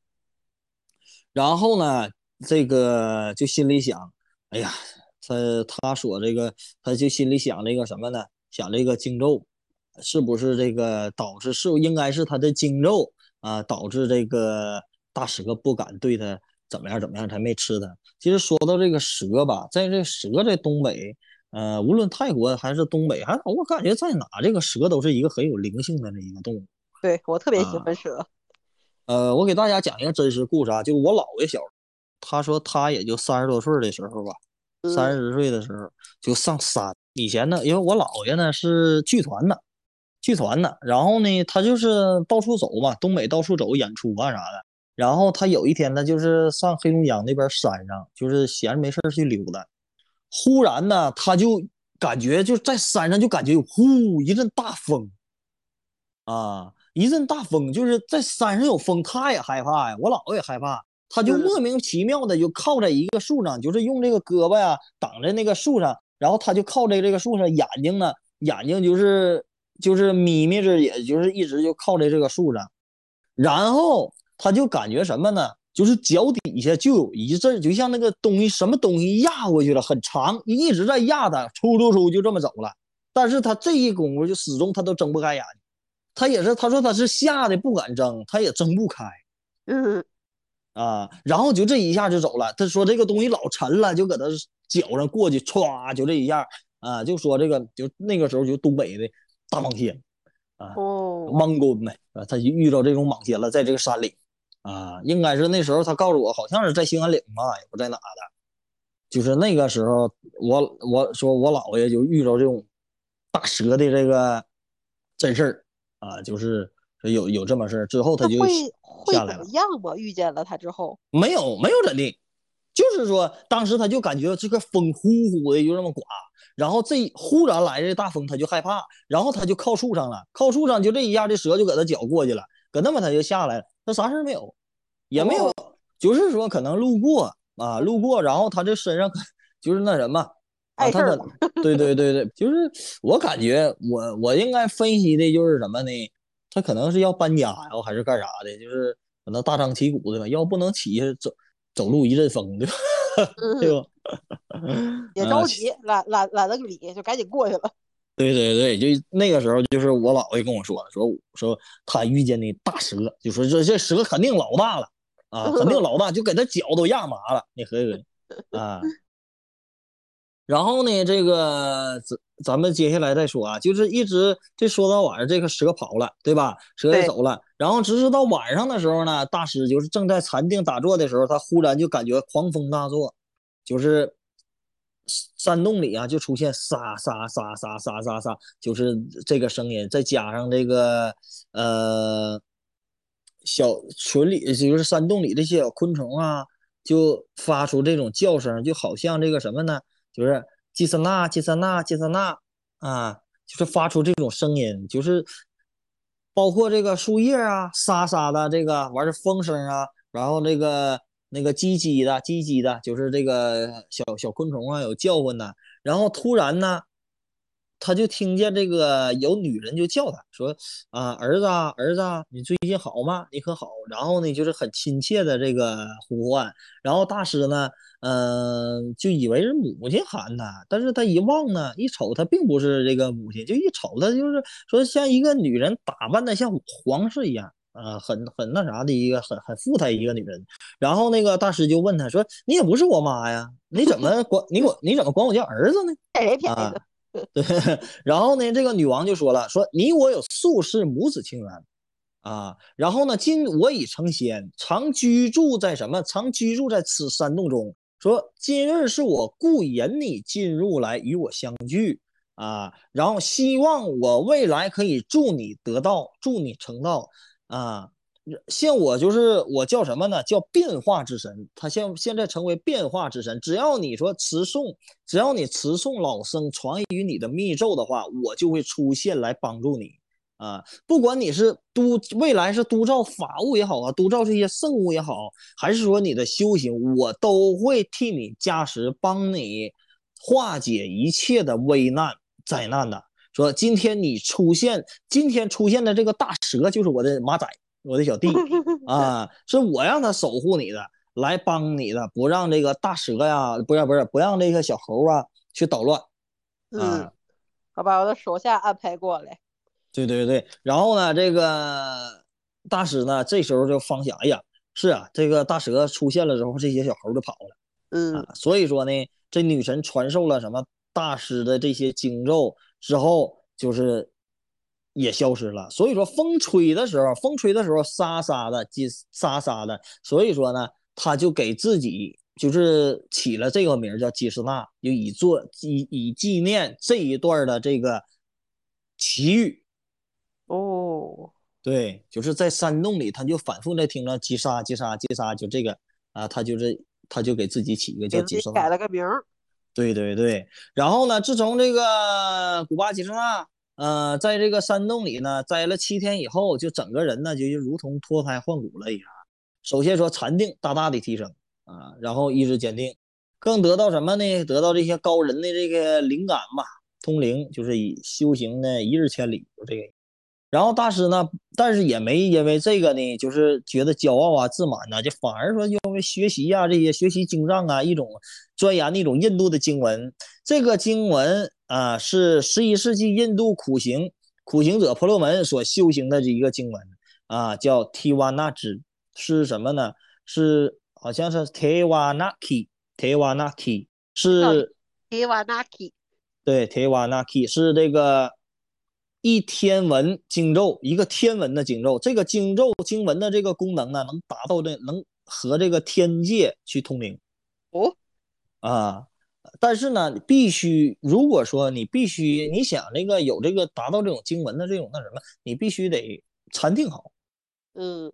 Speaker 5: 然后呢，这个就心里想，哎呀，他他说这个，他就心里想这个什么呢？想这个经咒，是不是这个导致是应该是他的经咒啊，导致这个大蛇不敢对他怎么样怎么样，才没吃它。其实说到这个蛇吧，在这蛇在东北。呃，无论泰国还是东北，还我感觉在哪，这个蛇都是一个很有灵性的那一个动物。
Speaker 6: 对我特别喜欢蛇。
Speaker 5: 呃，我给大家讲一个真实故事啊，就我姥爷小，他说他也就三十多岁的时候吧，三十岁的时候就上山。以前呢，因为我姥爷呢是剧团的，剧团的，然后呢他就是到处走嘛，东北到处走演出啊啥的。然后他有一天呢，就是上黑龙江那边山上，就是闲着没事去溜达。忽然呢，他就感觉就在山上，就感觉有呼一阵大风，啊，一阵大风，就是在山上有风，他也害怕呀，我姥姥也害怕，他就莫名其妙的就靠在一个树上，就是用这个胳膊呀挡在那个树上，然后他就靠在这个树上，眼睛呢，眼睛就是就是眯眯着，也就是一直就靠在这个树上，然后他就感觉什么呢？就是脚底下就有一阵，就像那个东西什么东西压过去了，很长，一直在压他，抽抽抽就这么走了。但是他这一功夫就始终他都睁不开眼，他也是他说他是吓得不敢睁，他也睁不开，
Speaker 6: 嗯
Speaker 5: 啊，然后就这一下就走了。他说这个东西老沉了，就搁他脚上过去，歘就这一下啊，就说这个就那个时候就东北的大蟒仙啊，蟒棍呢啊，他就遇到这种蟒蝎了，在这个山里。啊，应该是那时候他告诉我，好像是在兴安岭吧，也不在哪的。就是那个时候，我我说我姥爷就遇着这种大蛇的这个真事儿啊，就是说有有这么事儿之后他就
Speaker 6: 那会会怎
Speaker 5: 下来了
Speaker 6: 么样吗？遇见了他之后，
Speaker 5: 没有没有怎的，就是说当时他就感觉这个风呼呼的就这么刮，然后这忽然来这大风他就害怕，然后他就靠树上了，靠树上就这一下这蛇就搁他脚过去了，搁那么他就下来了，他啥事儿没有，也没有，
Speaker 6: 哦
Speaker 5: 就是说可能路过啊路过，然后他这身上 就是那什么。啊，他
Speaker 6: 了
Speaker 5: 对对对对，就是我感觉我我应该分析的就是什么呢？他可能是要搬家呀，还是干啥的？就是可能大张旗鼓的吧，要不能起走走路一阵风，对吧？对
Speaker 6: 嗯，
Speaker 5: 吧？
Speaker 6: 也
Speaker 5: 啊
Speaker 6: 着急，懒懒懒得理，就赶紧过去了。
Speaker 5: 对对对，就那个时候，就是我姥爷跟我说，说说他遇见那大蛇，就说这这蛇肯定老大了啊，肯定老大，就给他脚都压麻了，你合计合计啊。然后呢，这个咱咱们接下来再说啊，就是一直这说到晚上，这个蛇跑了，对吧？蛇也走了，然后直至到晚上的时候呢，大师就是正在禅定打坐的时候，他忽然就感觉狂风大作，就是山洞里啊就出现沙沙沙沙沙沙沙，就是这个声音，再加上这个呃小群里就是山洞里这些小昆虫啊，就发出这种叫声，就好像这个什么呢？就是基斯纳基斯纳基斯纳啊，就是发出这种声音，就是包括这个树叶啊，沙沙的这个完事风声啊，然后这个那个叽叽的叽叽的，就是这个小小昆虫啊有叫唤的，然后突然呢，他就听见这个有女人就叫他说啊儿子啊儿子啊，你最近好吗？你可好？然后呢就是很亲切的这个呼唤，然后大师呢。嗯，就以为是母亲喊他，但是他一望呢，一瞅他并不是这个母亲，就一瞅他就是说像一个女人打扮的像皇室一样，啊、很很那啥的一个很很富态一个女人。然后那个大师就问他说：“你也不是我妈呀，你怎么 管你管你怎么管我叫儿子呢？”
Speaker 6: 给谁便宜
Speaker 5: 啊
Speaker 6: 的？
Speaker 5: 对，然后呢，这个女王就说了，说你我有宿世母子情缘啊，然后呢，今我已成仙，常居住在什么？常居住在此山洞中。说今日是我故引你进入来与我相聚啊，然后希望我未来可以助你得道，助你成道啊。像我就是我叫什么呢？叫变化之神。他现现在成为变化之神，只要你说持诵，只要你持诵老僧传于你的密咒的话，我就会出现来帮助你啊。不管你是督未来是督造法物也好啊，督造这些圣物也好，还是说你的修行，我都会替你加持，帮你化解一切的危难灾难的。说今天你出现，今天出现的这个大蛇就是我的马仔，我的小弟 啊，是我让他守护你的，来帮你的，不让这个大蛇呀，不是不是，不让这个小猴啊去捣乱
Speaker 6: 嗯
Speaker 5: 啊。，
Speaker 6: 好把我的手下安排过来。
Speaker 5: 对对对，然后呢，这个大师呢，这时候就方想，哎呀，是啊，这个大蛇出现了之后，这些小猴就跑了。
Speaker 6: 嗯
Speaker 5: 啊，所以说呢，这女神传授了什么大师的这些经咒之后，就是也消失了。所以说风吹的时候，风吹的时候沙沙的，叽沙沙的。所以说呢，他就给自己就是起了这个名儿叫基斯纳，就以做以以纪念这一段的这个奇遇。
Speaker 6: 哦，
Speaker 5: 对，就是在山洞里，他就反复在听着击杀、击杀、击杀，就这个啊，他就是他就给自己起一个叫
Speaker 6: 给自己改
Speaker 5: 基斯纳。
Speaker 6: 了个名儿。
Speaker 5: 对对对，然后呢，自从这个古巴吉什纳，呃，在这个山洞里呢待了七天以后，就整个人呢就如同脱胎换骨了一样。首先说禅定大大的提升啊，然后意志坚定，更得到什么呢？得到这些高人的这个灵感吧，通灵，就是以修行呢一日千里，就这个。然后大师呢，但是也没因为这个呢，就是觉得骄傲啊、自满呐、就反而说因为学习呀、这些学习经藏啊，一种钻研的一种印度的经文。这个经文啊，是十一世纪印度苦行苦行者婆罗门所修行的这一个经文啊，叫提瓦那支，是什么呢？是好像是提瓦那 k t 瓦那 k 是
Speaker 6: 提瓦纳基，
Speaker 5: 对提瓦那 k 是这个一天文经咒，一个天文的经咒。这个经咒经文的这个功能呢，能达到这能和这个天界去通灵。
Speaker 6: 哦，
Speaker 5: 啊，但是呢，必须如果说你必须你想这个有这个达到这种经文的这种那什么，你必须得禅定好。
Speaker 6: 嗯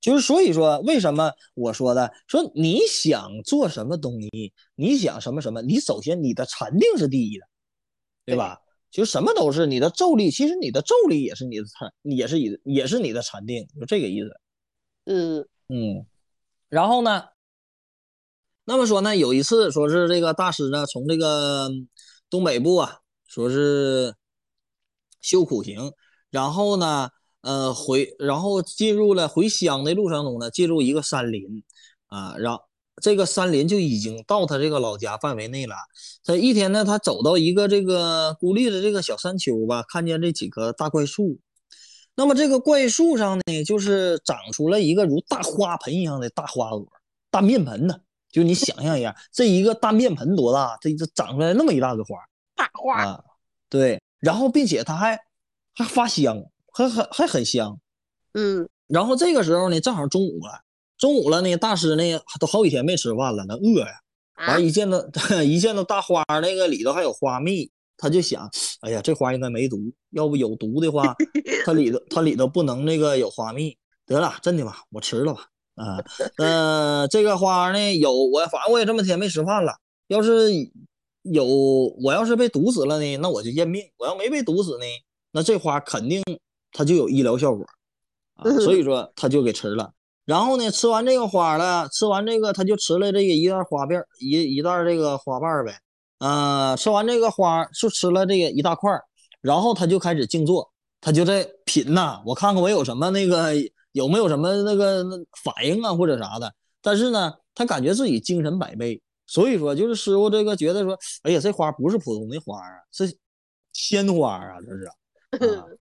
Speaker 5: 就是所以说，为什么我说的说你想做什么东西，你想什么什么，你首先你的禅定是第一的，对吧？就什么都是你的咒力，其实你的咒力也是你的禅，也是你也是你的禅定，就这个意思。
Speaker 6: 嗯
Speaker 5: 嗯，然后呢，那么说呢，有一次说是这个大师呢从这个东北部啊，说是修苦行，然后呢。呃，回然后进入了回乡的路上中呢，进入一个山林，啊，然后这个山林就已经到他这个老家范围内了。他一天呢，他走到一个这个孤立的这个小山丘吧，看见这几棵大怪树。那么这个怪树上呢，就是长出了一个如大花盆一样的大花朵，大面盆呢。就你想象一下，这一个大面盆多大？这这长出来那么一大个花，
Speaker 6: 大花
Speaker 5: 啊，对，然后并且它还还发香。还还还很香，
Speaker 6: 嗯，
Speaker 5: 然后这个时候呢，正好中午了，中午了呢，大师呢都好几天没吃饭了，那饿呀，完一见到 一见到大花那个里头还有花蜜，他就想，哎呀，这花应该没毒，要不有毒的话，它里头它里头不能那个有花蜜，得了，真的吧，我吃了吧，啊，呃，这个花呢有我反正我也这么天没吃饭了，要是有我要是被毒死了呢，那我就验命，我要没被毒死呢，那这花肯定。它就有医疗效果啊，所以 说他就给吃了。然后呢，吃完这个花了，吃完这个他就吃了这个一袋花瓣，一一袋这个花瓣呗。嗯，吃完这个花就吃了这个一大块然后他就开始静坐，他就在品呐，我看看我有什么那个有没有什么那个反应啊或者啥的。但是呢，他感觉自己精神百倍，所以说就是师傅这个觉得说，哎呀，这花不是普通的花啊，是鲜花啊，这是。啊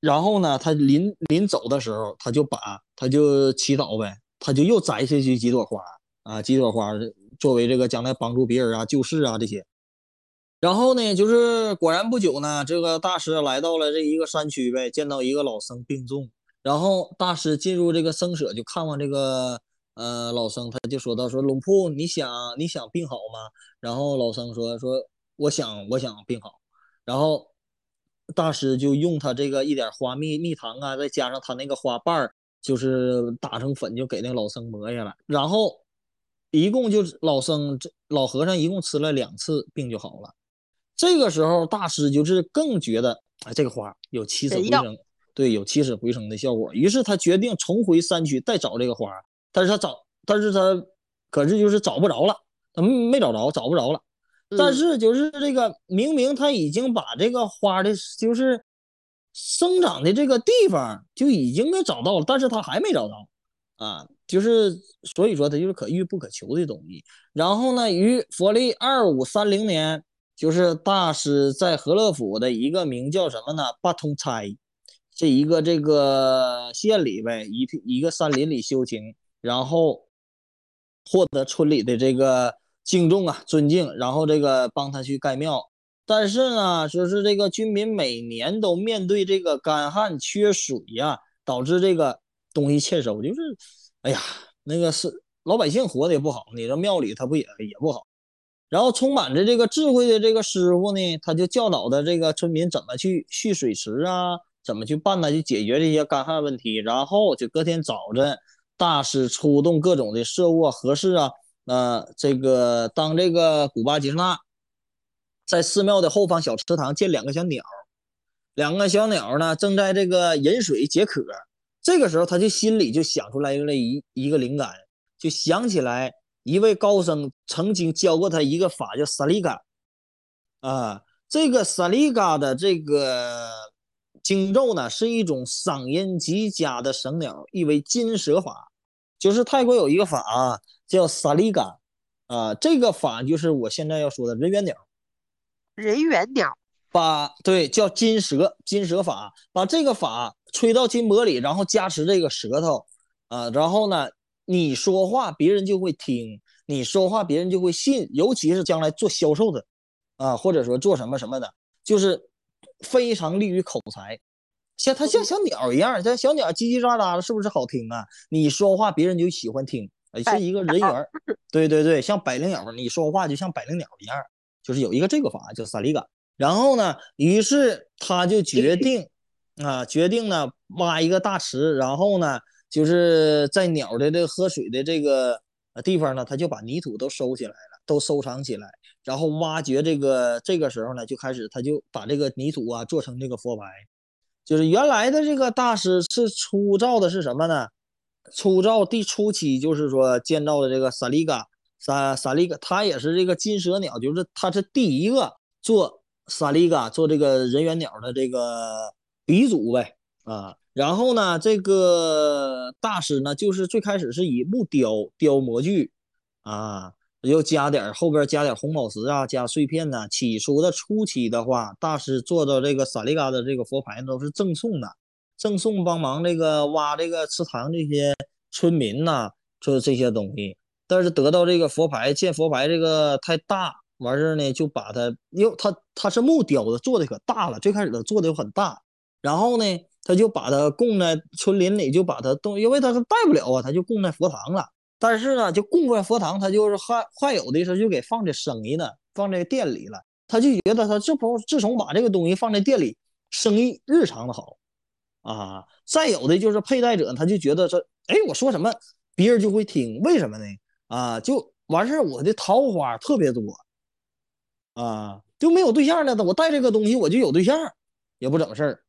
Speaker 5: 然后呢，他临临走的时候，他就把他就祈祷呗，他就又摘下去几朵花啊，几朵花作为这个将来帮助别人啊、救世啊这些。然后呢，就是果然不久呢，这个大师来到了这一个山区呗，见到一个老僧病重，然后大师进入这个僧舍就看望这个呃老僧，他就说到说龙铺，你想你想病好吗？然后老僧说说我想我想病好，然后。大师就用他这个一点花蜜蜜糖啊，再加上他那个花瓣儿，就是打成粉，就给那个老僧磨下来。然后一共就老僧这老和尚一共吃了两次，病就好了。这个时候大师就是更觉得，哎，这个花有起死回生，对，有起死回生的效果。于是他决定重回山区再找这个花，但是他找，但是他可是就是找不着了，他没找着，找不着了。但是就是这个，明明他已经把这个花的，就是生长的这个地方就已经给找到了，但是他还没找到啊，就是所以说他就是可遇不可求的东西。然后呢，于佛历二五三零年，就是大师在和乐府的一个名叫什么呢？八通差，这一个这个县里呗，一一个山林里修行，然后获得村里的这个。敬重啊，尊敬，然后这个帮他去盖庙，但是呢，说是这个军民每年都面对这个干旱缺水呀，导致这个东西欠收，就是，哎呀，那个是老百姓活的也不好，你这庙里他不也也不好。然后充满着这个智慧的这个师傅呢，他就教导的这个村民怎么去蓄水池啊，怎么去办呢，去解决这些干旱问题。然后就隔天早晨，大师出动各种的设物合适啊。那这个当这个古巴吉什纳在寺庙的后方小池塘见两个小鸟，两个小鸟呢正在这个饮水解渴。这个时候他就心里就想出来一个一一个灵感，就想起来一位高僧曾经教过他一个法叫萨利嘎啊，这个萨利嘎的这个经咒呢是一种嗓音极佳的神鸟，意为金蛇法，就是泰国有一个法啊。叫萨利嘎，啊，这个法就是我现在要说的人猿鸟。
Speaker 6: 人猿鸟，
Speaker 5: 把对叫金蛇，金蛇法，把这个法吹到金箔里，然后加持这个舌头，啊，然后呢，你说话别人就会听，你说话别人就会信，尤其是将来做销售的，啊，或者说做什么什么的，就是非常利于口才。像它像小鸟一样，像小鸟叽叽喳喳的，是不是好听啊？你说话别人就喜欢听。是一个人缘对对对，像百灵鸟，你说话就像百灵鸟一样，就是有一个这个法叫萨利嘎。然后呢，于是他就决 定啊，决定呢挖一个大池，然后呢就是在鸟的这个喝水的这个呃地方呢，他就把泥土都收起来了，都收藏起来，然后挖掘这个这个时候呢，就开始他就把这个泥土啊做成这个佛牌，就是原来的这个大师是初造的是什么呢？初造第初期就是说建造的这个萨利嘎萨萨利嘎，他也是这个金蛇鸟，就是他是第一个做萨利嘎做这个人猿鸟的这个鼻祖呗啊。然后呢，这个大师呢，就是最开始是以木雕雕模具啊，又加点后边加点红宝石啊，加碎片呐。起初的初期的话，大师做的这个萨利嘎的这个佛牌都是赠送的。赠送帮忙这个挖这个祠堂这些村民呐，做这些东西，但是得到这个佛牌建佛牌这个太大，完事儿呢就把它，因为它它是木雕的，做的可大了，最开始的做的很大，然后呢他就把它供在村林里，就把它动，因为他是带不了啊，他就供在佛堂了。但是呢，就供在佛堂，他就是还还有的时候就给放在生意呢，放在店里了。他就觉得他这不自从把这个东西放在店里，生意日常的好。啊，再有的就是佩戴者，他就觉得说，哎，我说什么别人就会听，为什么呢？啊，就完事儿，我的桃花特别多，啊，就没有对象了，我戴这个东西我就有对象，也不整事儿，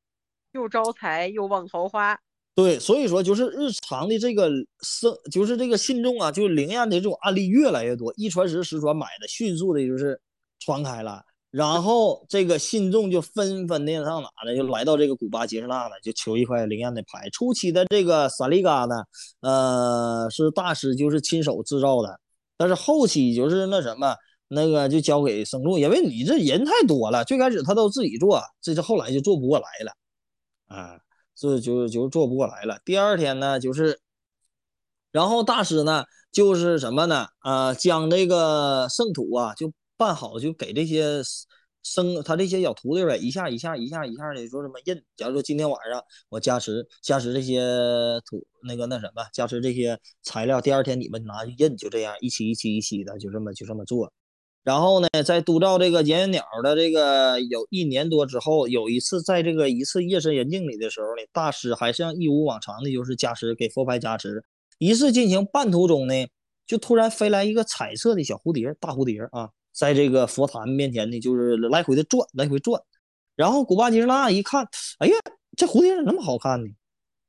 Speaker 6: 又招财又旺桃花。
Speaker 5: 对，所以说就是日常的这个生，就是这个信众啊，就是灵验的这种案例越来越多，一传十，十传百的，迅速的就是传开了。然后这个信众就纷纷的上哪呢？就来到这个古巴吉士纳呢，就求一块灵验的牌。初期的这个萨利嘎呢，呃，是大师就是亲手制造的，但是后期就是那什么，那个就交给僧众，因为你这人太多了。最开始他都自己做，这是后来就做不过来了，啊，这就就做不过来了。第二天呢，就是，然后大师呢，就是什么呢？啊，将这个圣土啊，就。办好就给这些生他这些小徒弟呗，一下一下一下一下的说什么印。假如说今天晚上我加持加持这些土那个那什么加持这些材料，第二天你们拿去印，就这样一期一期一期的就这么就这么做。然后呢，在督造这个岩鸟的这个有一年多之后，有一次在这个一次夜深人静里的时候呢，大师还像一如往常的，就是加持给佛牌加持。仪式进行半途中呢，就突然飞来一个彩色的小蝴蝶，大蝴蝶啊。在这个佛坛面前呢，就是来回的转，来回转。然后古巴吉什纳一看，哎呀，这蝴蝶怎么那么好看呢？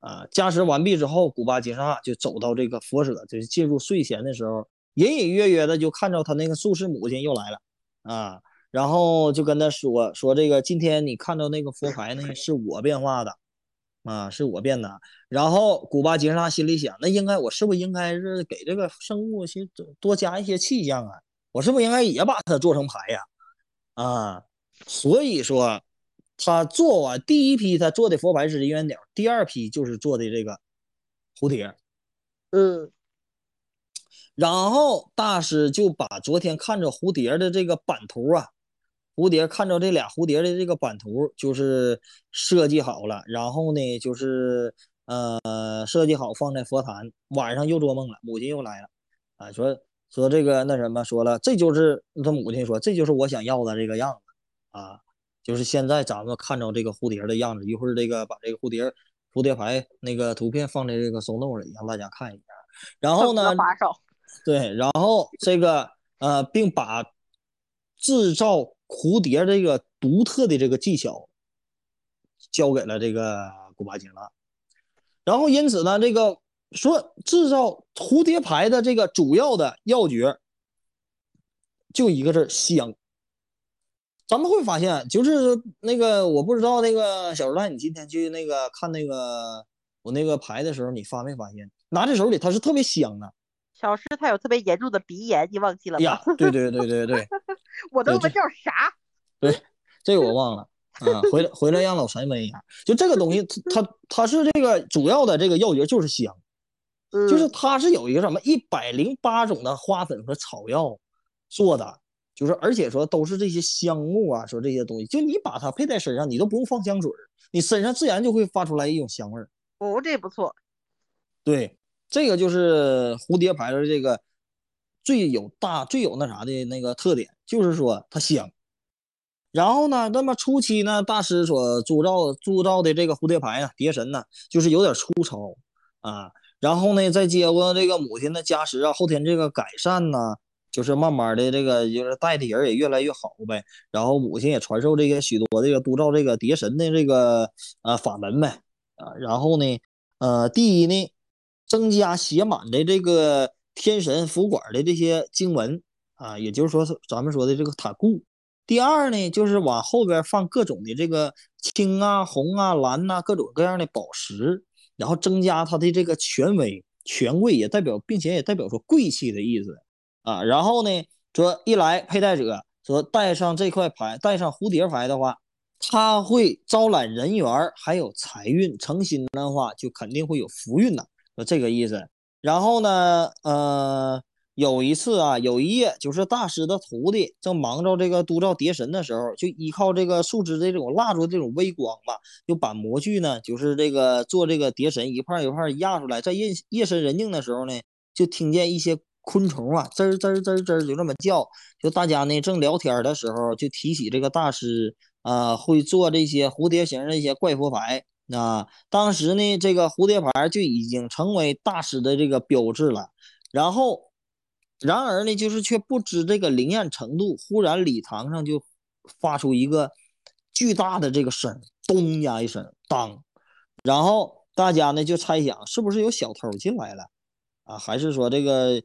Speaker 5: 啊，加持完毕之后，古巴吉什纳就走到这个佛舍，就是进入睡前的时候，隐隐约约的就看着他那个术士母亲又来了啊，然后就跟他说说这个今天你看到那个佛牌呢，是我变化的啊，是我变的。然后古巴吉什纳心里想，那应该我是不是应该是给这个生物去多加一些气象啊？我是不是应该也把它做成牌呀？啊，所以说他做完第一批，他做的佛牌是人猿鸟，第二批就是做的这个蝴蝶。
Speaker 6: 嗯，
Speaker 5: 然后大师就把昨天看着蝴蝶的这个版图啊，蝴蝶看着这俩蝴蝶的这个版图，就是设计好了。然后呢，就是呃设计好放在佛坛。晚上又做梦了，母亲又来了，啊，说。说这个那什么说了，这就是他母亲说，这就是我想要的这个样子啊，就是现在咱们看着这个蝴蝶的样子，一会儿这个把这个蝴蝶蝴蝶牌那个图片放在这个松洞里，让大家看一下。然后呢，对，然后这个呃，并把制造蝴蝶这个独特的这个技巧交给了这个古巴金了。然后因此呢，这个。说制造蝴蝶牌的这个主要的要诀，就一个字香。咱们会发现，就是那个我不知道那个小时代，你今天去那个看那个我那个牌的时候，你发没发现拿在手里它是特别香的。
Speaker 6: 小诗他有特别严重的鼻炎，你忘记了吗？
Speaker 5: 呀，对对对对对，
Speaker 6: 我都问叫啥？
Speaker 5: 对，这个我忘了。啊，回来回来让老陈闻一下，就这个东西，它它是这个主要的这个要诀就是香。就是它是有一个什么一百零八种的花粉和草药做的，就是而且说都是这些香木啊，说这些东西，就你把它配在身上，你都不用放香水，你身上自然就会发出来一种香味儿。
Speaker 6: 哦，这不错。
Speaker 5: 对，这个就是蝴蝶牌的这个最有大最有那啥的那个特点，就是说它香。然后呢，那么初期呢，大师所铸造铸造的这个蝴蝶牌啊，蝶神呢，就是有点粗糙啊。然后呢，再接过这个母亲的加持啊，后天这个改善呢，就是慢慢的这个就是带的人也越来越好呗。然后母亲也传授这个许多这个铸造这个蝶神的这个呃法门呗啊。然后呢，呃，第一呢，增加写满的这个天神符管的这些经文啊，也就是说咱们说的这个塔固。第二呢，就是往后边放各种的这个青啊、红啊、蓝呐，各种各样的宝石。然后增加它的这个权威、权贵，也代表，并且也代表说贵气的意思啊。然后呢，说一来佩戴者说带上这块牌，带上蝴蝶牌的话，他会招揽人缘，还有财运。诚心的话，就肯定会有福运呐，就这个意思。然后呢，呃。有一次啊，有一夜，就是大师的徒弟正忙着这个督造蝶神的时候，就依靠这个树枝的这种蜡烛这种微光吧，就把模具呢，就是这个做这个蝶神一块一块压出来。在夜夜深人静的时候呢，就听见一些昆虫啊，吱吱吱吱就这么叫。就大家呢正聊天的时候，就提起这个大师啊，会做这些蝴蝶形的一些怪佛牌啊。当时呢，这个蝴蝶牌就已经成为大师的这个标志了。然后。然而呢，就是却不知这个灵验程度。忽然礼堂上就发出一个巨大的这个声，咚呀一声，当。然后大家呢就猜想，是不是有小偷进来了啊？还是说这个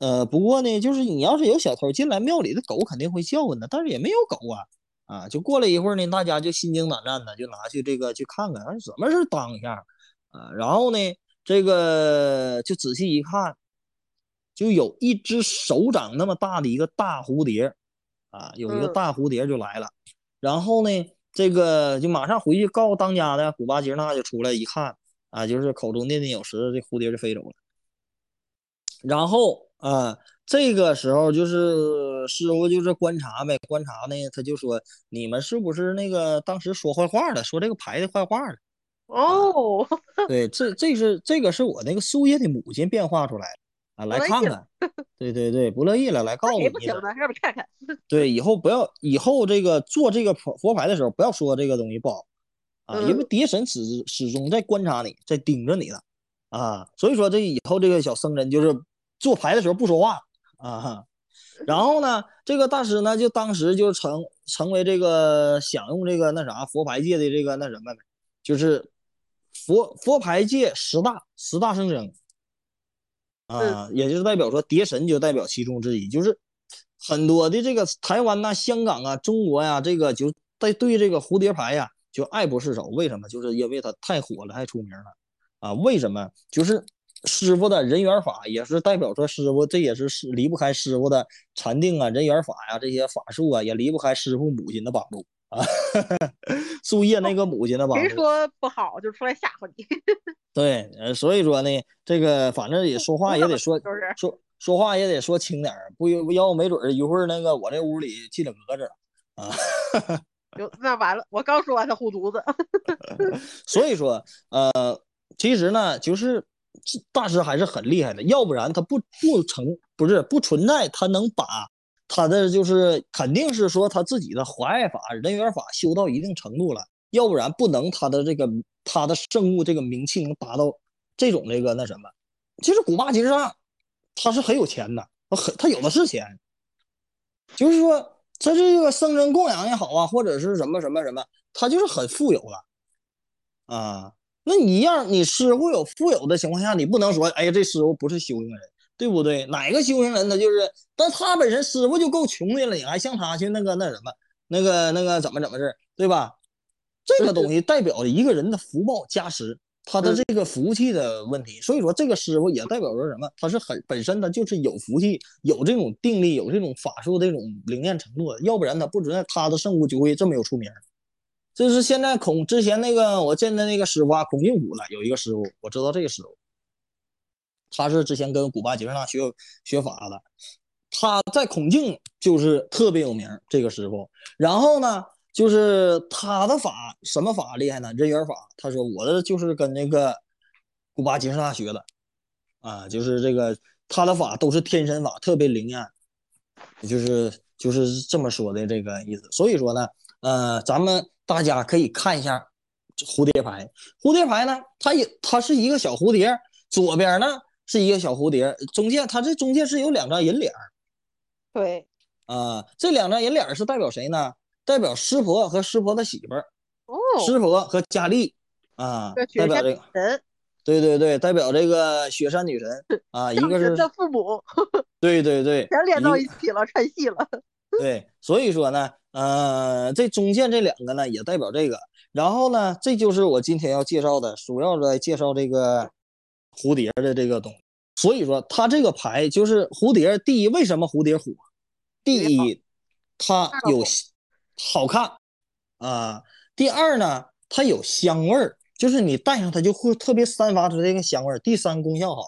Speaker 5: 呃？不过呢，就是你要是有小偷进来，庙里的狗肯定会叫唤的。但是也没有狗啊啊！就过了一会儿呢，大家就心惊胆战的，就拿去这个去看看，怎么是当一下啊？然后呢，这个就仔细一看。就有一只手掌那么大的一个大蝴蝶，啊，有一个大蝴蝶就来了，然后呢，这个就马上回去告诉当家的古巴吉纳就出来一看，啊，就是口中念念有词，这蝴蝶就飞走了。然后啊，这个时候就是师傅就是观察呗，观察呢，他就说你们是不是那个当时说坏话了，说这个牌的坏话了？
Speaker 6: 哦，
Speaker 5: 对，这这是这个是我那个树叶的母亲变化出来的。啊，来看看，对对对，不乐意了，来告诉你，
Speaker 6: 不行了，让看看。
Speaker 5: 对，以后不要，以后这个做这个佛佛牌的时候，不要说这个东西不好啊，因为蝶神始始终在观察你，在盯着你呢啊，所以说这以后这个小僧人就是做牌的时候不说话啊。然后呢，这个大师呢，就当时就成成为这个享用这个那啥佛牌界的这个那什么，就是佛佛牌界十大十大圣僧。啊，也就是代表说，蝶神就代表其中之一，就是很多的这个台湾呐、香港啊、中国呀，这个就在对这个蝴蝶牌呀就爱不释手。为什么？就是因为它太火了，太出名了啊！为什么？就是师傅的人缘法也是代表着师傅，这也是师离不开师傅的禅定啊、人缘法呀这些法术啊，也离不开师傅母亲的帮助。啊，树叶那个母亲的吧？
Speaker 6: 谁说不好就出来吓唬你。
Speaker 5: 对，呃，所以说呢，这个反正也说话也得说，说说话也得说轻点儿，不要没准儿一会儿那个我这屋里进了蛾子啊。
Speaker 6: 就那完了，我刚说完他护犊子。
Speaker 5: 所以说，呃，其实呢，就是大师还是很厉害的，要不然他不不成，不是不存在，他能把。他的就是肯定是说他自己的华爱法、人缘法修到一定程度了，要不然不能他的这个他的圣物这个名气能达到这种这个那什么。其实古巴其实上他是很有钱的，很他有的是钱，就是说他这个僧人供养也好啊，或者是什么什么什么，他就是很富有了啊。那你一样你师傅有富有的情况下，你不能说哎呀这师傅不是修行人。对不对？哪个修行人他就是，但他本身师傅就够穷的了，你还向他去那个那什么，那个那个怎么怎么事对吧？这个东西代表着一个人的福报加持，他的这个福气的问题。所以说，这个师傅也代表着什么？他是很本身他就是有福气，有这种定力，有这种法术这种灵验程度的，要不然他不存在他的圣物就会这么有出名。这是现在孔之前那个我见的那个师傅啊，孔令武了，有一个师傅，我知道这个师傅。他是之前跟古巴吉尔纳学学法的，他在孔敬就是特别有名，这个师傅。然后呢，就是他的法什么法厉害呢？人缘法。他说我的就是跟那个古巴吉尔纳学的，啊，就是这个他的法都是天神法，特别灵验，就是就是这么说的这个意思。所以说呢，呃，咱们大家可以看一下蝴蝶牌。蝴蝶牌呢，它也它是一个小蝴蝶，左边呢是一个小蝴蝶，中间它这中间是有两张银脸儿
Speaker 6: 对，
Speaker 5: 啊、这两张银脸儿是代表谁呢？代表湿婆和湿婆的媳妇儿，
Speaker 6: 哦，
Speaker 5: 湿婆和佳丽啊，代表这个。
Speaker 6: 神，
Speaker 5: 对对对，代表这个雪山女神 啊，一个是
Speaker 6: 父母
Speaker 5: 对对对，
Speaker 6: 全连到
Speaker 5: 一
Speaker 6: 一起了，串戏了。
Speaker 5: 对，所以说呢，呃，这中间这两个呢也代表这个，然后呢，这就是我今天要介绍的，主要来介绍这个蝴蝶的这个东西。所以说，它这个牌就是蝴蝶，第一，为什么蝴蝶火？第一，它有好看啊、第二呢，它有香味儿，就是你戴上它就会特别散发出这个香味儿。第三，功效好，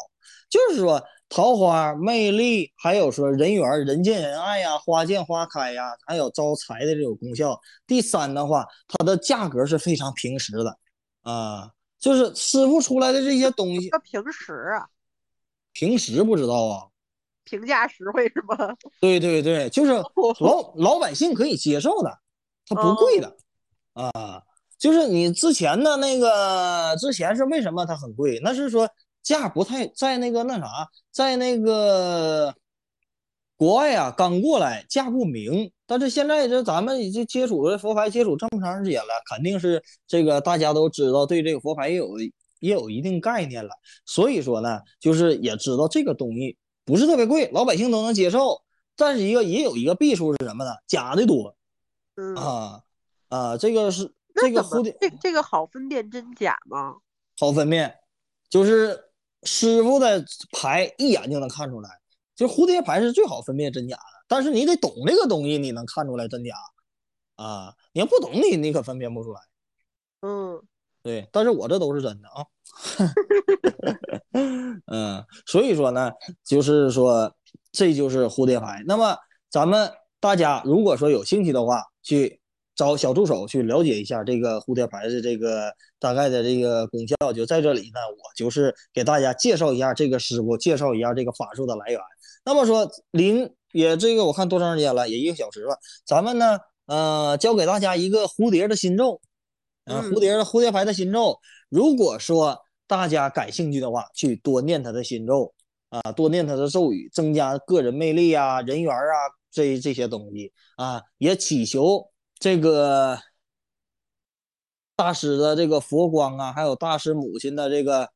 Speaker 5: 就是说桃花魅力，还有说人缘人见人爱呀，花见花开呀，还有招财的这种功效。第三的话，它的价格是非常平实的啊，就是师傅出来的这些东西，
Speaker 6: 这平时啊，
Speaker 5: 平时不知道啊。
Speaker 6: 平价实惠是吗？
Speaker 5: 对对对，就是老老百姓可以接受的，它不贵的、啊。就是你之前的那个，之前是为什么它很贵？那是说价不太在那个那啥，在那个国外啊刚过来，价不明。但是现在这咱们已经接触了佛牌，接触这么长时间了，肯定是这个大家都知道，对这个佛牌也有也有一定概念了。所以说呢，就是也知道这个东西不是特别贵，老百姓都能接受。但是一个也有一个弊处是什么呢？假的多
Speaker 6: 嗯，
Speaker 5: 啊啊，这个是这个蝴蝶
Speaker 6: 这这个好分辨真假吗？
Speaker 5: 好分辨，就是师傅的牌一眼就能看出来。就蝴蝶牌是最好分辨真假的，但是你得懂这个东西，你能看出来真假啊。你要不懂你，你可分辨不出来。
Speaker 6: 嗯，
Speaker 5: 对，但是我这都是真的啊。嗯，所以说呢，就是说这就是蝴蝶牌。那么咱们大家如果说有兴趣的话，去找小助手去了解一下这个蝴蝶牌的这个大概的这个功效。就在这里呢，我就是给大家介绍一下这个师傅，介绍一下这个法术的来源。那么说临也这个我看多长时间了，也一个小时了。咱们呢，呃，教给大家一个蝴蝶的心咒。啊，
Speaker 6: 嗯
Speaker 5: 蝴蝶的蝴蝶牌的心咒，如果说大家感兴趣的话，去多念他的心咒啊，多念他的咒语，增加个人魅力啊、人缘啊这这些东西啊，也祈求这个大师的这个佛光啊，还有大师母亲的这个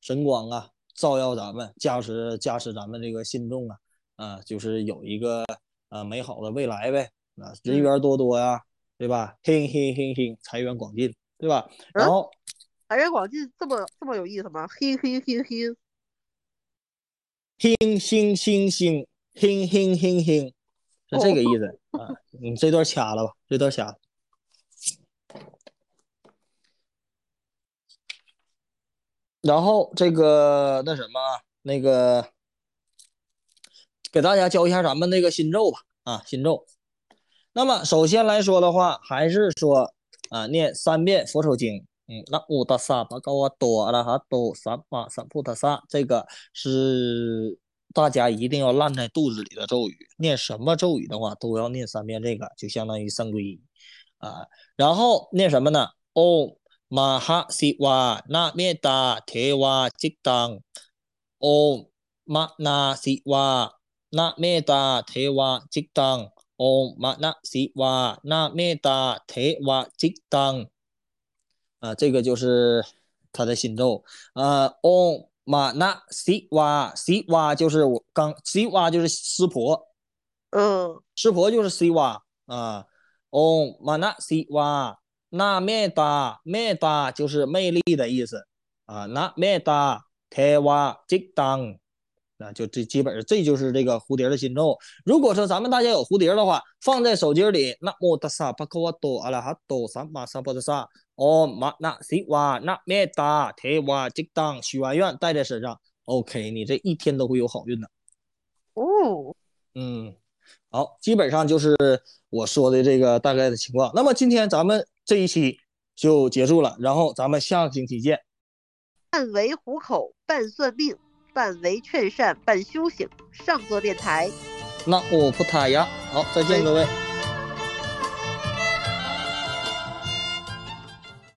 Speaker 5: 神光啊，照耀咱们，加持加持咱们这个信众啊，啊，就是有一个啊美好的未来呗，啊，人缘多多呀、对吧？嘿嘿嘿嘿，财源广进，对吧？然
Speaker 6: 嗯
Speaker 5: 后
Speaker 6: 财源广进这么这么有意思吗？嘿嘿嘿嘿，
Speaker 5: 星星星星，嘿嘿嘿嘿，是这个意思啊。你这段掐了吧，这段掐了。然后这个那什么，那个给大家教一下咱们那个心咒吧，啊，心咒。那么首先来说的话，还是说啊，念三遍佛手经。嗯，那乌达萨巴高瓦多阿拉哈多萨巴萨布达萨，这个是大家一定要烂在肚子里的咒语。念什么咒语的话，都要念三遍这个，就相当于三皈依啊。然后念什么呢？哦，玛哈西瓦那灭达提瓦吉当，哦，玛那西瓦那灭达提瓦吉当，哦，玛那西瓦那灭达提瓦吉当。啊，这个就是他的心咒。呃，Om Mana Siva Siva 就是我刚 Siva 就是湿婆，
Speaker 6: 嗯，
Speaker 5: 湿婆就是 Siva 啊。Om Mana Siva 那 Meta Meta 就是魅力的意思啊。那 Teva j i d a n 那就这基本上这就是这个蝴蝶的心咒。如果说咱们大家有蝴蝶的话，放在手机里，那么达萨巴科瓦多阿拉哈多萨玛萨波达萨。哦，玛那西哇那灭达提瓦吉当许完愿带在身上，OK，你这一天都会有好运的。
Speaker 6: 哦，
Speaker 5: 嗯，好，基本上就是我说的这个大概的情况。那么今天咱们这一期就结束了，然后咱们下个星期见。
Speaker 6: 半为糊口，半算命，半为劝善，半修行。上座电台。
Speaker 5: 那我不打呀。好，再见各位。